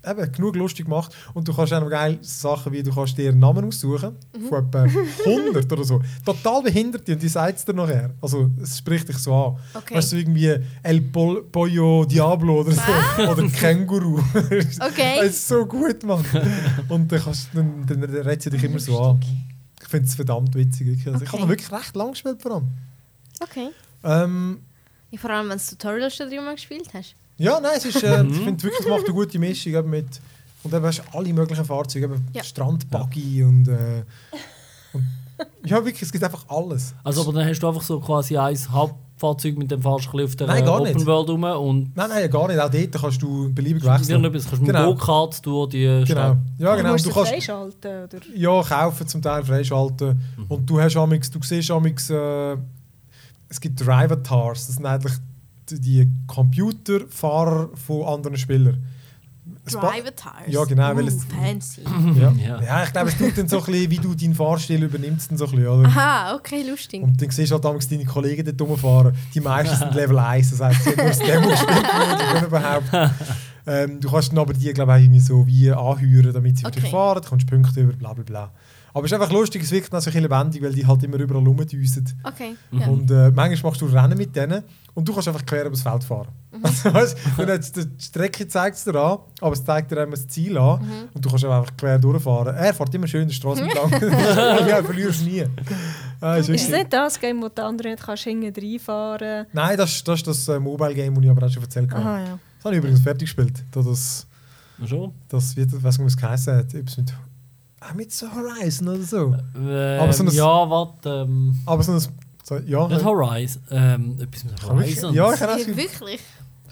A: eben, genug lustig gemacht. Und du kannst auch noch geil Sachen wie, du kannst dir einen Namen aussuchen,
D: Mhm.
A: von etwa 100 oder so. Total behindert und die sagt es dir nachher. Also, es spricht dich so an.
D: Okay.
A: Weißt du, irgendwie El Pol Pollo Diablo oder so. oder Känguru.
D: Okay.
A: Das ist so gut, Mann. Und dann, kannst, dann, dann redet sie dich immer so an. Ich finde es verdammt witzig. Also Ich
D: Okay.
A: habe wirklich recht lang gespielt vor allem.
D: Okay.
A: Ähm,
D: Ja, vor allem, wenn du das Tutorial schon dreimal gespielt hast.
A: Ja, nein, es ist, äh, ich finde wirklich, es macht eine gute Mischung eben mit und eben hast du alle möglichen Fahrzeuge, eben
D: Ja.
A: Strandbuggy und, äh, und ja wirklich, es gibt einfach alles.
B: Also, aber dann hast du einfach so quasi ein Kraftfahrzeug mit dem fahrst du auf der
A: Nein, gar
B: Open
A: nicht.
B: World rum und
A: Nein, nein, gar nicht. Auch dort kannst du beliebig wechseln.
B: kannst du mit
A: Genau.
B: dem Go-Kart durch die
A: Genau.
B: Stadt.
A: Ja,
C: Du
A: genau.
C: musst
A: Du
C: sie
A: kannst
C: freischalten, oder?
A: ja kaufen, zum Teil freischalten.
B: Mhm.
A: Und du hast amix, du siehst amix, äh, es gibt Drivatars. Das sind eigentlich die- Computerfahrer von anderen Spielern.
D: Drivatars.
A: Ja, genau,
D: Uh,
A: weil es-
D: fancy.
A: Ja.
B: Ja.
A: Ja. ich glaube, es tut dann so ein bisschen, wie du deinen Fahrstil übernimmst, dann so ein bisschen, oder?
D: Aha, okay, lustig.
A: Und dann siehst du halt damals deine Kollegen dort rumfahren. Die meisten sind Level 1, das heisst, sie haben nur das Demo gespielt, überhaupt. Ähm, du kannst dann aber die, glaube ich, auch irgendwie so wie anheuern, damit sie für dich
D: Okay.
A: fahren, du kommst Punkte über, bla bla bla. Aber es ist einfach lustig, es wirkt auch so ein bisschen lebendig, weil die halt immer überall rumdüsen.
D: Okay.
B: Mhm.
D: Ja.
A: Und äh, manchmal machst du Rennen mit denen und du kannst einfach quer über das Feld fahren.
D: Mhm.
A: Also, weißt, du, die Strecke zeigt es dir an, aber es zeigt dir immer das Ziel an
D: Mhm.
A: und du kannst einfach quer durchfahren. Er fährt immer schön die Straße entlang. ja, du verlierst nie. Ah, ist
C: Ist es nicht das Game, wo der andere nicht kannst hinten reinfahren
A: Nein, das, ist- das ist das äh, Mobile-Game, das ich aber auch schon erzählt habe.
C: Aha, ja.
A: Das habe ich übrigens fertig gespielt. Da das,
B: Schon?
A: das wird, weiß nicht, wie es geheißen hat. Mit, ah, mit so Horizon oder so.
B: Ähm,
A: Aber so ein-
B: ja, warte. Ähm,
A: Aber so ein, so, ja,
B: nicht Horizon. Ähm, etwas mit
A: ich-
B: Horizon.
A: ja, ich habe auch
D: wirklich?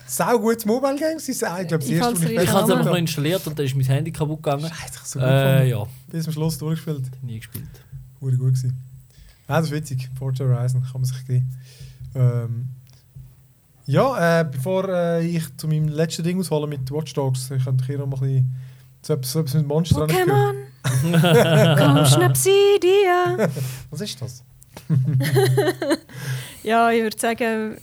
A: sau gutes Mobile-Game. Sie sagen, ich glaube, das
C: Ich
A: erste,
C: richtig
B: Ich habe es einfach noch installiert und dann ist mein Handy kaputt gegangen.
A: Scheiße, ich so gut
B: Äh, ja,
A: Bis zum Schluss durchgespielt.
B: nie gespielt.
A: Wurde gut gewesen. Ja, das ist witzig. Forza Horizon kann man sich geben. Ähm, ja, äh, bevor äh, ich zu meinem letzten Ding aushole mit Watch Dogs, ich könnte hier noch mal ein bisschen so etwas, so etwas mit Monster.
C: Pokémon! Komm, schnapp sie dir!
A: Was ist das?
C: Ja, ich würde sagen,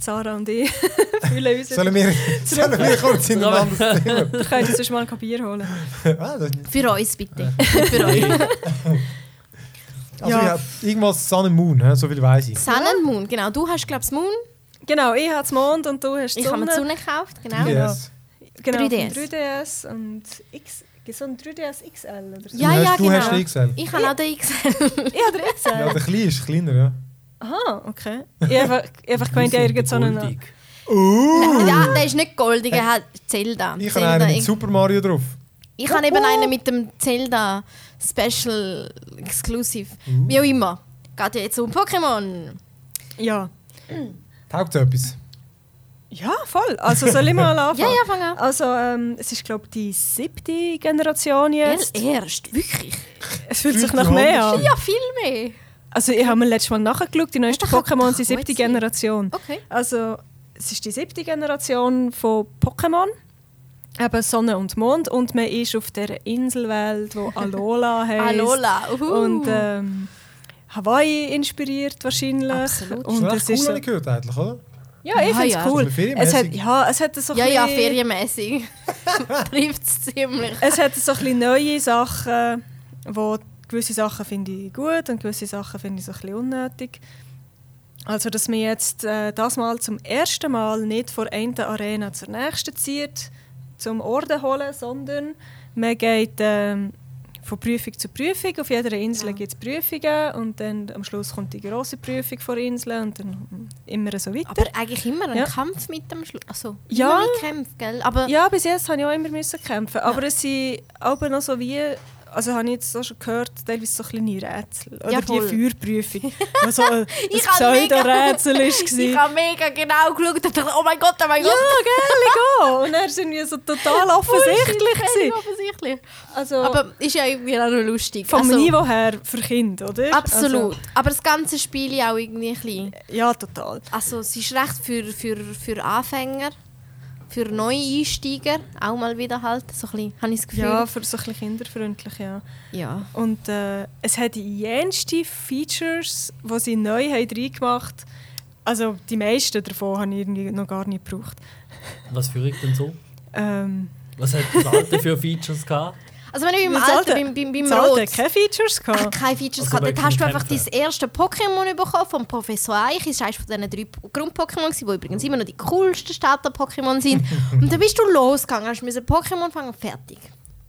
C: Sarah und ich fühlen uns.
A: Sollen wir, sollen wir kurz in ein anderes Thema?
C: Wir können uns mal ein Bier holen.
A: ah,
D: Für uns bitte. Für euch.
A: also
C: Ja.
A: ja. irgendwas Sun and Moon, so viel weiß ich.
D: Sun and Moon, genau. Du hast, glaube ich, Moon.
C: Genau, ich habe den Mond und du hast die
D: Ich habe
C: Sonne.
D: mir die Sonne gekauft, genau.
A: Yes.
C: Genau,
D: 3DS.
C: 3DS. 3DS und X, so ein 3DS XL oder so.
D: Ja,
A: du
D: ja,
A: hast, du hast
D: genau.
A: den XL.
D: Ich habe auch den XL.
C: Ich habe den XL.
A: Ja, der kleine ist kleiner, ja.
C: Aha, okay. Ich habe einfach, gemeint, ja, irgend so einen...
B: Goldig.
A: Uh,
D: ja, der ist nicht goldig, er hat Zelda.
A: ich habe einen mit Super Mario drauf.
D: ich habe eben einen mit dem Zelda Special Exclusive.
A: Uh.
D: Wie auch immer. Geht ja jetzt um Pokémon.
C: Ja.
A: Taugt etwas?
C: Ja, voll. Also soll ich mal anfangen?
D: Ja, ja, fang an.
C: Also ähm, es ist glaube ich die siebte Generation jetzt.
D: Erst, wirklich.
C: Es fühlt sich nach mehr
A: an.
D: Ja, viel mehr.
C: Also ich habe mir letztes Mal nachgeschaut, die
D: Ja, das kann-
C: Pokémon
D: das
C: sind
D: kann
C: siebte. Generation.
D: Okay.
C: Also es ist die siebte Generation von Pokémon. Eben Sonne und Mond und man ist auf der Inselwelt, wo Alola heißt.
D: Alola. Uhu.
C: Und ähm, Hawaii inspiriert wahrscheinlich.
D: Absolut.
A: Und das
C: es
A: ist cool,
C: ist
A: habe ich gehört eigentlich, oder?
C: Ja, ich
D: Ja,
C: finde es
D: ja.
C: cool.
A: So ein bisschen
C: Es hat, ja, es hat so
D: ja, ja, ferienmäßig. Trifft es ziemlich.
C: Es hat so ein bisschen neue Sachen, wo gewisse Sachen finde ich gut und gewisse Sachen finde ich so ein bisschen unnötig. Also, dass man jetzt äh, das Mal zum ersten Mal nicht von einer Arena zur nächsten zieht, zum Orden holen, sondern man geht ähm, von Prüfung zu Prüfung. Auf jeder Insel
D: Ja.
C: gibt es Prüfungen und dann am Schluss kommt die große Prüfung vor Insel und dann immer so weiter.
D: Aber eigentlich immer ein
C: Ja.
D: Kampf mit dem Schluss. Also,
C: Ja.
D: Kämpfen, gell? Aber
C: Ja, bis jetzt habe ich auch immer müssen kämpfen. Aber es sind auch noch so wie, also habe ich jetzt auch schon gehört, teilweise so kleine Rätsel. Oder
D: Ja,
C: die. Feuerprüfung. was so ein,
D: Ich
C: Pseudo-Rätsel
D: ich
C: war.
D: habe mega genau geschaut und dachte, oh mein Gott, oh mein
C: Ja,
D: Gott.
C: gell, go. Und er ist irgendwie so total offensichtlich.
D: Völlig offensichtlich.
C: Also
D: Aber ist ja irgendwie auch noch lustig.
C: vom
D: also,
C: Niveau her für Kinder, oder?
D: Absolut. Aber das ganze Spiel ja auch irgendwie ein bisschen.
C: Also, ja, total.
D: Also es ist recht für, für, für Anfänger, für Neueinsteiger, auch mal wieder halt. So ein bisschen, habe ich das Gefühl.
C: Ja, für so ein bisschen kinderfreundlich, ja.
D: ja.
C: Und äh, es hat jenste Features, die sie neu haben reingemacht haben. Also die meisten davon habe ich irgendwie noch gar nicht gebraucht.
B: Was führe ich denn so?
C: Ähm,
B: Was hat das alte für Features gehabt?
D: Also wenn ich beim
C: Das
D: Alten,
C: Alte-
D: beim, beim, beim Rot...
C: hat keine Features gehabt.
D: keine Features
B: Also
D: gehabt. Dort
B: wirklich
D: hast du einfach dein erste Pokémon bekommen vom Professor Eich. Das ist eines von diesen drei Grund-Pokémon, die übrigens immer noch die coolsten Starter-Pokémon sind. und dann bist du losgegangen, hast müssen Pokémon fangen, fertig.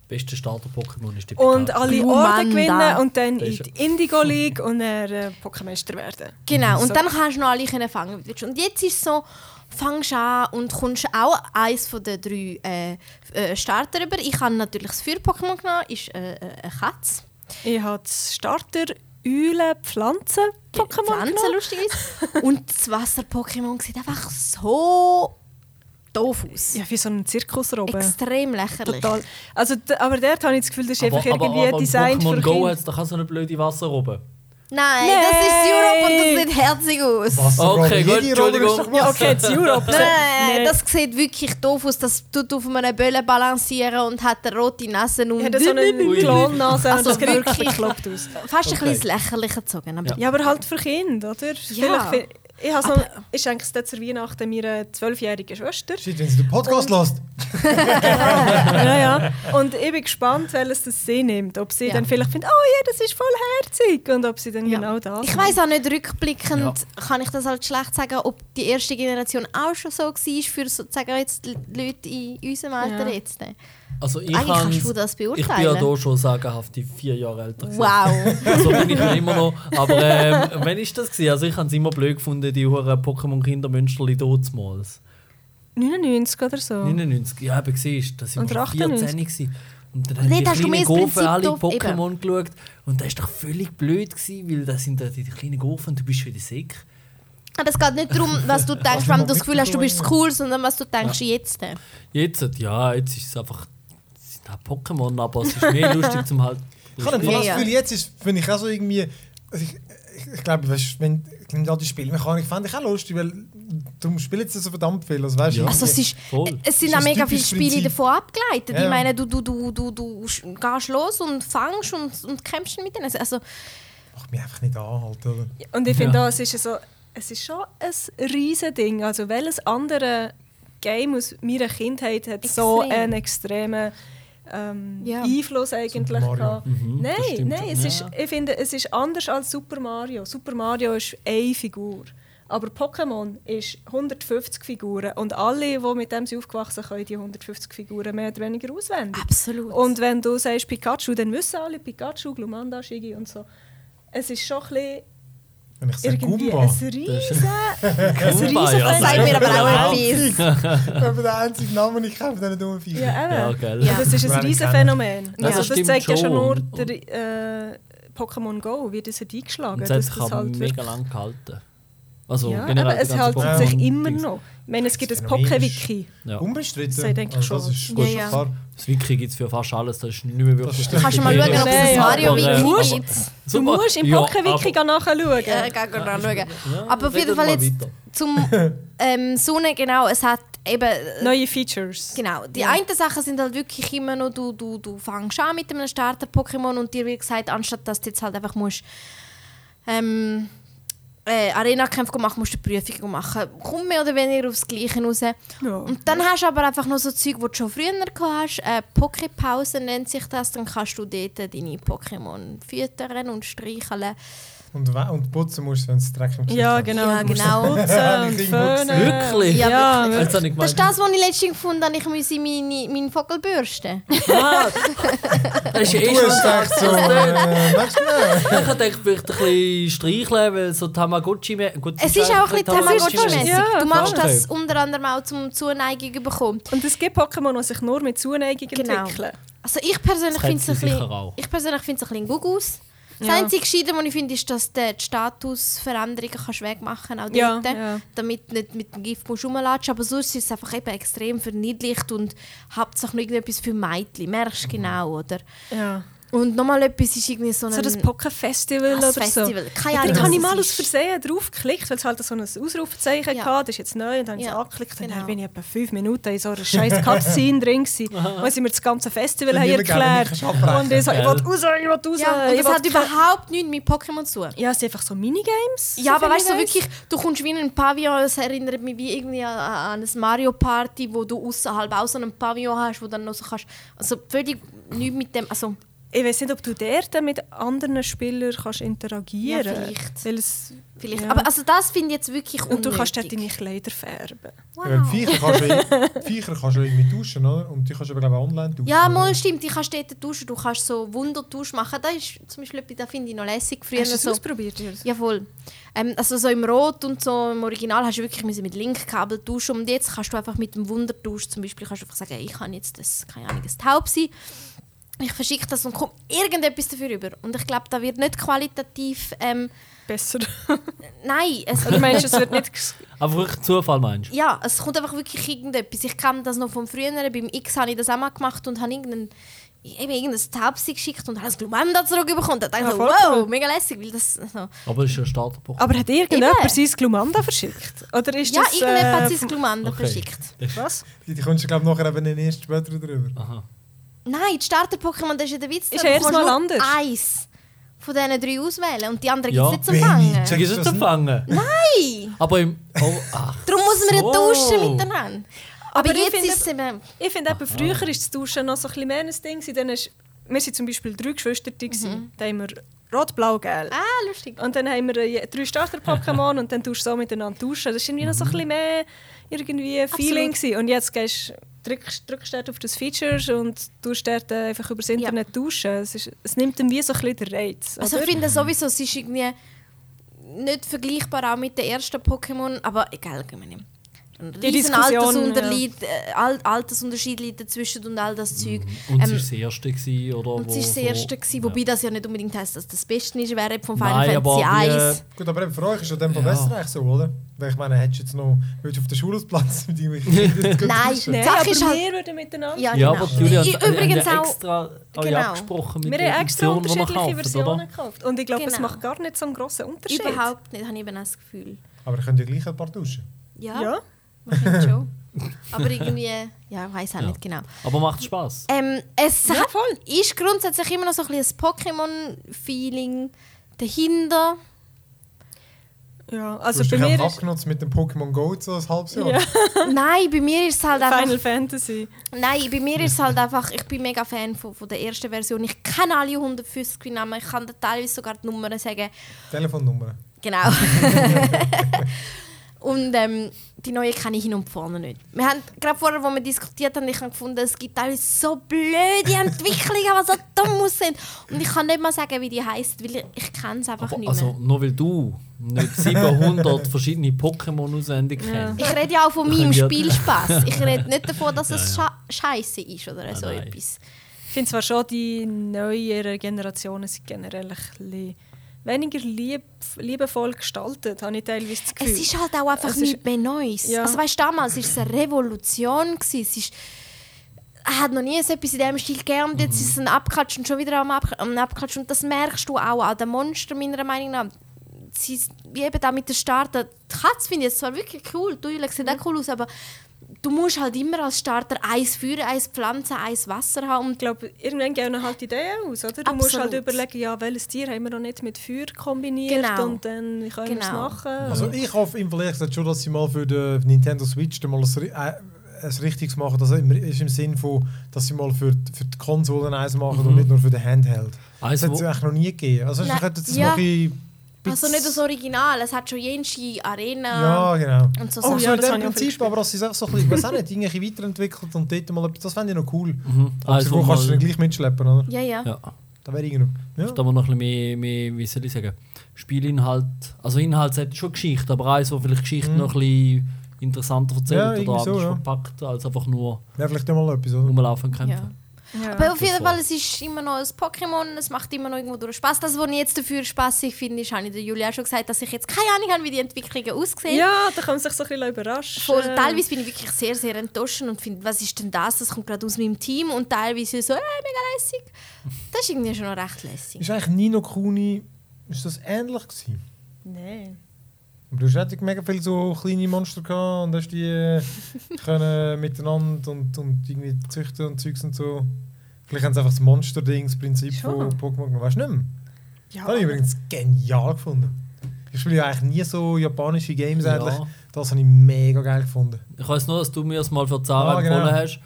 B: Beste Starter-Pokémon ist die
C: Und
B: Pikachu.
C: alle
D: Glumanda.
C: Orden gewinnen und dann in
B: ist-
C: die Indigo League und dann äh, Pokémeister werden.
D: Genau, und
C: So.
D: dann kannst du noch alle fangen. wie du willst. Und jetzt ist es so, fangst an und kommst auch eins von den drei äh, äh, Starter über. Ich habe natürlich das Feuer-Pokémon genommen, ist äh, äh, eine Katze.
C: Ich habe das Starter Eulen, Pflanzen, Pokémon
D: Pflanzen
C: genommen.
D: lustig ist. Und das Wasser-Pokémon sieht einfach so doof aus.
C: Ja, wie so ein Zirkusrobben.
D: Extrem lächerlich.
C: Total. Also, aber dort habe ich das Gefühl, das ist einfach
B: aber,
C: irgendwie
B: aber, aber
C: Design
B: Pokémon
C: für
B: Go
C: Kinder.
B: hat doch auch so eine blöde Wasserrobe.
D: Nein,
C: Nein.
D: das ist Europe und das sieht herzig aus.
B: Okay, gut, Entschuldigung.
C: Ja, okay, das Europe.
D: Nein, nein,
C: Nee.
D: das sieht wirklich doof aus. Das tut auf einer Bölle balancieren und hat eine rote Nase und
C: hatte so eine. Klonnase
D: Also
C: das geht wirklich aus.
D: fast ein
B: Okay.
D: bisschen ins Lächerliche gezogen. Aber
B: Ja.
C: Ja, aber halt für Kinder, oder?
D: Ja.
C: Vielleicht, ich habe noch, ich schenke es zur Weihnachten meiner zwölfjährigen Schwester.
A: Shit, wenn sie den Podcast lässt.
C: ja, ja. Und ich bin gespannt, welches das sie nimmt. Ob sie
D: Ja.
C: dann vielleicht findet, oh ja, das ist voll herzig. Und ob sie dann
D: Ja.
C: genau das
D: Ich weiß auch nicht, rückblickend kann ich das halt schlecht sagen, ob die erste Generation auch schon so war für sozusagen jetzt die Leute in unserem Alter
C: Ja.
D: jetzt.
B: Also ich,
D: Eigentlich kannst
B: kann's-
D: du das
B: ich bin
D: beurteilen.
B: ja hier schon sagenhaft die vier Jahre älter. gewesen.
D: Wow.
B: So bin ich ja immer noch. Aber ähm, wann ist das? Gewesen? Also ich habe es immer blöd gefunden, die huren Pokémon-Kindermünsterli damals.
C: 99 oder so.
B: 99. Ja, eben siehst du, das war 14
C: 98.
B: gewesen. Und dann haben
D: Dort
B: die
D: hast du
B: kleinen Gofen alle Pokémon geschaut. Und das war doch völlig blöd, gewesen, weil das sind die kleinen Gofen und du bist wieder sick.
D: Aber es geht nicht darum, was du denkst, wenn du das Gefühl hast, du bist cool, sondern was du denkst jetzt.
B: Jetzt, ja, jetzt ist es einfach auch Pokémon, aber es ist mehr lustig zum halt.
A: Ich habe
D: Ja,
A: das. Gefühl, jetzt ist, finde ich auch so irgendwie. Also ich, ich, ich glaube, weißt, wenn wenn all die Spielmechanik fand ich auch lustig, weil darum spielen sie so verdammt viel. Also, weißt,
B: Ja.
D: Also es, ist,
B: Voll.
D: es sind
A: Das
D: auch
A: ist
D: mega viele Spiele
A: Prinzip.
D: davon abgeleitet.
A: Ja,
D: Ich meine, du, du, du, du, du gehst los und fängst und, und kämpfst mit denen. Also,
A: macht mich einfach nicht an, halt, oder?
C: Und ich finde
B: Ja.
C: auch, es ist, so, es ist schon ein riesen Ding. Also welches andere Game aus meiner Kindheit hat so
D: Extrem.
C: einen extremen ähm,
D: Ja.
C: Einfluss eigentlich
A: Super Mario.
C: gehabt?
B: Mhm,
C: nein, nein, es
B: Ja.
C: ist, ich finde, es ist anders als Super Mario. Super Mario ist eine Figur. Aber Pokémon ist 150 Figuren und alle, die mit dem sind aufgewachsen sind, können die 150 Figuren mehr oder weniger auswendig.
D: absolut.
C: Und wenn du sagst Pikachu, dann wissen alle Pikachu, Glumanda, Shigi und so. Es ist schon ein bisschen
A: Wenn ich sage
C: irgendwie
A: Goomba.
C: ein riesen, ein riesen
D: das sagt mir aber auch etwas.
A: Das ist der einzige Name, den ich kenne von diesen dummen Viechern.
C: Ja, eben.
B: Ja.
D: Ja.
C: Das ist ein
A: Wenn ich
C: riesen
A: kenne.
C: Phänomen.
B: Ja,
C: Also
B: das
C: das zeigt ja schon
B: schon.
C: nur der äh, Pokémon Go, wie das hat eingeschlagen
B: hat sich
C: das
B: aber
C: halt
B: mega lang gehalten. Also
C: ja,
B: generell
C: aber es hält sich immer
B: Dings.
C: noch. Ich meine, es gibt ein Poké-Wiki.
B: Ja.
A: Unbestritten.
C: Das denke ich
A: also, das
C: schon.
A: ist
D: Ja,
A: gut,
D: ja.
A: klar.
B: Das Wiki gibt es für fast alles, das ist nicht mehr wirklich.
A: stimmt.
D: Kannst du mal schauen, ob es ein
C: ja,
D: Mario
B: aber,
D: Wiki
C: musst-
D: gibt?
C: Du musst im
B: Ja,
C: Poké-Wiki
B: aber-
C: nachschauen.
D: Ja, geh geh nachschauen.
B: Ja,
D: Aber auf jeden Fall jetzt
B: weiter.
D: zum ähm, Sonne, genau, es hat eben... äh,
C: Neue Features.
D: Genau, die
C: Ja.
D: einen Sachen sind halt wirklich immer noch, du, du, du fängst an mit einem Starter-Pokémon und dir wird gesagt, anstatt dass du jetzt halt einfach musst, ähm, äh, Arena-Kämpfe machen, musst du Prüfungen machen. Kommt mehr oder weniger aufs Gleiche raus.
C: Ja.
D: Und dann hast du aber einfach noch so Zeug, die du schon früher hast. Äh, Poké-Pause nennt sich das. Dann kannst du dort deine Pokémon füttern und streicheln.
A: Und, und putzen musst du, wenn es Dreck im Gesicht
C: Ja, genau.
D: Ja, genau.
C: Putzen und
A: Wirklich?
C: föhnen.
B: Wirklich?
D: Ja,
C: Ja,
D: wirklich.
B: Jetzt habe ich
D: Das ist das, was ich letztens gefunden habe. Ich muss meine, meinen Vogel bürsten.
B: Ah, das ist ja eh schon
A: gesagt so, äh?
B: Ich hätte gedacht, vielleicht ein bisschen streicheln, weil so Tamagotchi... Gut,
D: Es ist auch ein bisschen Tamagotchi-mäßig.
C: Ja,
D: du machst
B: voll.
D: das unter anderem auch zum Zuneigung bekommen.
C: Und es gibt Pokémon, die sich nur mit Zuneigung
D: Genau.
C: entwickeln.
D: Also ich persönlich finde es ein bisschen, ich persönlich finde es ein bisschen gut aus. Das
C: Ja.
D: einzige Gescheite, was ich finde, ist, dass du die Statusveränderungen kannst wegmachen kannst, auch
C: Ja, ja.
D: damit du nicht mit dem Gift musst rumlatschen Aber sonst ist es einfach eben extrem verniedlicht und hauptsächlich noch irgendetwas für Mädchen. Merkst du genau, oder?
C: Ja.
D: Und nochmal etwas ist irgendwie so ein...
C: So das Poké-Festival
D: ein
C: oder
D: Festival.
C: so.
D: Keine
C: Ja,
D: Ahnung,
C: dann habe ich mal aus. Versehen draufgeklickt, weil es halt so ein Ausrufezeichen
D: Ja.
C: hatte. Das ist jetzt neu. Und dann habe ich es
D: Ja,
C: angeklickt. Und
D: genau.
C: dann bin ich etwa fünf Minuten in so einer scheiß Cutscene drin gewesen, wo sie mir das ganze Festival
A: Und
C: haben erklärt. Und ich so, ich will raus, ich will raus.
D: Ja, und das hat überhaupt nichts mit Pokémon zu tun.
C: Ja, es sind einfach so Minigames.
D: Ja, aber
C: soviel
D: weißt du,
C: weiss.
D: wirklich, du kommst wie in ein Pavillon, es erinnert mich wie irgendwie an, an ein Mario-Party, wo du außerhalb auch so einen Pavillon hast, wo dann noch so kannst, also völlig nichts mit dem, also
C: Ich weiß nicht, ob du dort mit anderen Spielern kannst interagieren
D: Ja, vielleicht.
C: Weil es,
D: vielleicht,
C: Ja.
D: aber also das finde ich jetzt wirklich
C: und du kannst dort
D: unnötig.
C: deine Kleider färben.
D: Wow.
A: Viecher kannst, du, Viecher kannst du irgendwie tauschen, oder? Und die kannst du aber glaube ich, online tauschen.
D: Ja, mal stimmt, ich kannst dort tauschen, du kannst so Wundertausch machen, das ist zum Beispiel etwas, das finde ich noch lässig. Früher
C: Hast du das
D: so,
C: ausprobiert?
D: Ja, voll. Ähm, also so im Rot und so im Original hast du wirklich müssen mit Linkkabel tauschen und jetzt kannst du einfach mit dem Wundertausch zum Beispiel kannst du einfach sagen, ich kann jetzt das, keine Ahnung, ein Taub sein. Ich verschicke das und komme irgendetwas dafür über. Und ich glaube, da wird nicht qualitativ. Ähm,
C: Besser.
D: nein, es,
C: Oder meinst du, es wird nicht...
B: Aber wirklich Zufall meinst du?
D: ja, es kommt einfach wirklich irgendetwas. Ich kenne das noch vom früheren. Beim X habe ich das auch mal gemacht und habe irgendeinen eben irgendein Taubsi geschickt und habe das Glumanda zurückbekommen. Und dachte ich
C: Ja,
D: wow,
C: cool.
D: mega lässig, weil das so.
B: Aber es ist ja ein Starterpunkt.
C: Aber hat irgendjemand
D: Eben.
C: sein Glumanda verschickt? Oder ist
D: Ja,
C: das...
D: irgendjemand hat
C: äh,
D: sein Glumanda
B: Okay.
D: verschickt.
C: Was?
A: Die, die kommst du, glaube ich, nachher eben erst später drüber.
B: Aha.
D: Nein, die Starter-Pokémon, das ist ja der Witz.
C: Ist
D: du
C: jedes Mal
D: nur
C: anders.
D: Eins von diesen drei auswählen und die anderen
B: Ja.
D: gibt es nicht zum
A: Benny,
D: Fangen.
A: Check
B: ist es
A: das
B: zu fangen?
D: Nein!
B: Aber im. Oh, ach.
D: Darum muss man ja
B: So.
D: tauschen miteinander. Aber,
C: Aber ich
D: jetzt
C: finde-
D: ist es eben...
C: Ich finde, eben, früher war das Duschen noch so ein bisschen mehr ein Ding. Dann ist, wir sind zum Beispiel drei Geschwister. Mhm. Da haben wir rot, blau, gelb.
D: Ah, lustig.
C: Und dann haben wir äh, drei Starter-Pokémon und dann tust du so miteinander tauschen. Das war irgendwie noch so ein bisschen mehr irgendwie Feeling. Gewesen. Und jetzt gehst drückst, drückst dort auf das Feature und tust dort äh, einfach über das Internet tauschen. Es, ist, es nimmt dann wie so ein bisschen den Reiz.
D: Also
C: oder?
D: ich finde sowieso, es ist irgendwie nicht vergleichbar auch mit den ersten Pokémon, aber egal, ich meine, ein
C: Die
D: riesen
C: Diskussion,
D: Altersunterschied, äh, Al- Altersunterschied liegt dazwischen und all das Zeug.
B: Und es
D: Ähm,
B: war das erste, gewesen, oder?
D: und es
B: wo-
D: war das
B: wo-
D: erste, gewesen, wobei das ja nicht unbedingt heisst, dass das Beste ist, wäre vom
B: Nein,
D: Final
B: aber
D: Fantasy
B: wie,
D: 1.
A: Gut, aber eben für euch ist ja dem
B: Ja.
A: besser eigentlich so, oder? Weil ich meine, hättest du jetzt noch willst du auf den Schulhausplatz mit irgendwelchen Kindern
D: Nein?
C: Nein,
D: Die Sache
C: aber
D: ist halt-
C: wir würden miteinander.
D: Ja,
B: Ja,
D: genau.
B: aber Julia
D: Ich-
B: hat
D: übrigens
B: ja
D: auch-
B: extra
D: Genau.
B: abgesprochen mit
C: Wir haben extra
B: wir
C: unterschiedliche Versionen
B: oder?
C: gekauft. Und ich glaube, es
D: Genau.
C: macht gar nicht so einen grossen Unterschied.
D: Überhaupt nicht, habe ich eben das Gefühl.
A: Aber ihr könnt ja gleich ein paar tauschen.
D: Ja,
C: Ja.
D: Schon. Aber irgendwie, ja, ich weiß auch
B: Ja.
D: nicht genau.
B: Aber macht Spaß.
D: Ähm, es
C: Ja,
D: hat,
C: voll.
D: ist grundsätzlich immer noch so ein bisschen Pokémon-Feeling dahinter.
C: Ja,
A: Du
C: also
A: hast
C: bei
A: dich
C: mir
A: abgenutzt mit dem Pokémon Go so ein halbes Jahr.
C: Ja.
D: Nein, bei mir ist es halt einfach.
C: Final Fantasy.
D: Nein, bei mir ist es halt einfach. Ich bin mega Fan von, von der ersten Version. Ich kenne alle 150 Namen. Ich kann teilweise sogar die Nummern sagen.
A: Telefonnummer.
D: Genau. und ähm, die neue kenne ich hin und vorne nicht. Wir haben gerade vorher, wo wir diskutiert haben, ich habe gefunden, es gibt teilweise so blöde Entwicklungen, die so dumm sind. Und ich kann nicht mal sagen, wie die heisst, weil ich, kenne es einfach
B: Aber
D: nicht
B: also,
D: mehr.
B: nur weil du nicht 700 verschiedene Pokémon auswendig
C: Ja.
B: kennst.
D: Ich rede ja auch von meinem
B: Ja.
D: Spielspaß. Ich rede nicht davon, dass es
B: Ja,
D: scheiße ist oder so
B: nein.
D: etwas.
C: Ich finde zwar schon, die neueren Generationen sind generell ein bisschen weniger lieb, liebevoll gestaltet, habe ich teilweise das Gefühl.
D: Es ist halt auch einfach
C: Es
D: nichts mehr Neues.
C: Ja.
D: Also weißt, damals war es eine Revolution. Gewesen. Es ist, er hat noch nie so etwas in diesem Stil gegeben und jetzt
B: Mhm.
D: ist es ein Abklatsch und schon wieder am, Ab am Abklatsch. Und das merkst du auch an den Monster, meiner Meinung nach. Sie, ist- wie eben da mit der Starter. Die Katze finde ich jetzt zwar wirklich cool, die Eule sieht auch cool aus, aber du musst halt immer als Starter eins Feuer, eins Pflanzen, eins Wasser haben. Und
C: ich glaube, irgendwann gehen halt Ideen aus, oder? Du musst halt
D: Absolut.
C: überlegen, ja, welches Tier haben wir noch nicht mit Feuer kombiniert
D: Genau.
C: und dann können wir es
D: Genau.
C: machen.
A: Also ich hoffe im Vergleich schon, dass sie mal für den Nintendo Switch mal ein, äh, ein richtiges machen. Das ist im Sinn von, dass sie mal für, die- für die Konsolen eins machen und nicht nur für den Handheld. Das
B: Also,
A: hat es eigentlich noch nie gegeben. Also ich hätte das
D: ja.
A: noch ein
D: also nicht das Original, es hat schon jensche Arena
A: Ja, genau.
D: und so
A: Oh,
D: Sachen.
A: so
C: ja,
A: in
C: das
A: dem Prinzip, aber dass sie es einfach so ein bisschen, weiß nicht, irgendwie weiterentwickelt und dort mal etwas, das fände ich noch cool.
B: Mhm. Also,
A: wo kannst du dann gleich mitschleppen, oder?
D: Ja, ja.
B: ja.
A: Da wäre irgendwie... Ja.
B: Da wir noch ein bisschen mehr, mehr, wie soll ich sagen, Spielinhalt, also Inhalt hat schon Geschichte, aber eins, wo vielleicht Geschichte noch ein bisschen interessanter
A: Mhm. Ja,
B: erzählt
A: irgendwie
B: oder
A: so,
B: anders
A: ja.
B: verpackt, als einfach nur
A: Wäre vielleicht mal etwas, oder?
B: rumlaufen und kämpfen.
D: Ja. Aber auf jeden Fall,
B: war-
D: es ist immer noch ein Pokémon, es macht immer noch irgendwo durch Spaß. Das, was ich jetzt dafür spaßig finde, ist, habe ich der Julia auch schon gesagt, dass ich jetzt keine Ahnung habe, wie die Entwicklungen aussehen.
C: ja, da kann man sich so ein bisschen überraschen.
D: Voll, teilweise bin ich wirklich sehr, sehr enttäuscht und finde, was ist denn das? Das kommt gerade aus meinem Team und teilweise so, äh, mega lässig. Das ist irgendwie schon noch recht lässig.
A: Ist eigentlich Nino Kuni, ist das ähnlich gewesen?
C: Nein.
A: Du hast mega viele so kleine Monster gehabt und hast die äh, können miteinander und, und irgendwie züchten und Zeugs und so. Vielleicht haben sie einfach das Monster-Ding, das Prinzip
C: Schon.
A: von Pokémon gemacht. Weißt du nicht mehr?
C: Ja,
A: Das habe ich übrigens genial gefunden. Ich spiele ja eigentlich nie so japanische Games
B: Ja.
A: eigentlich. Das habe ich mega geil gefunden.
B: Ich weiß nur, dass du mir es mal für Zara
A: Ah,
B: empfohlen
A: genau.
B: hast.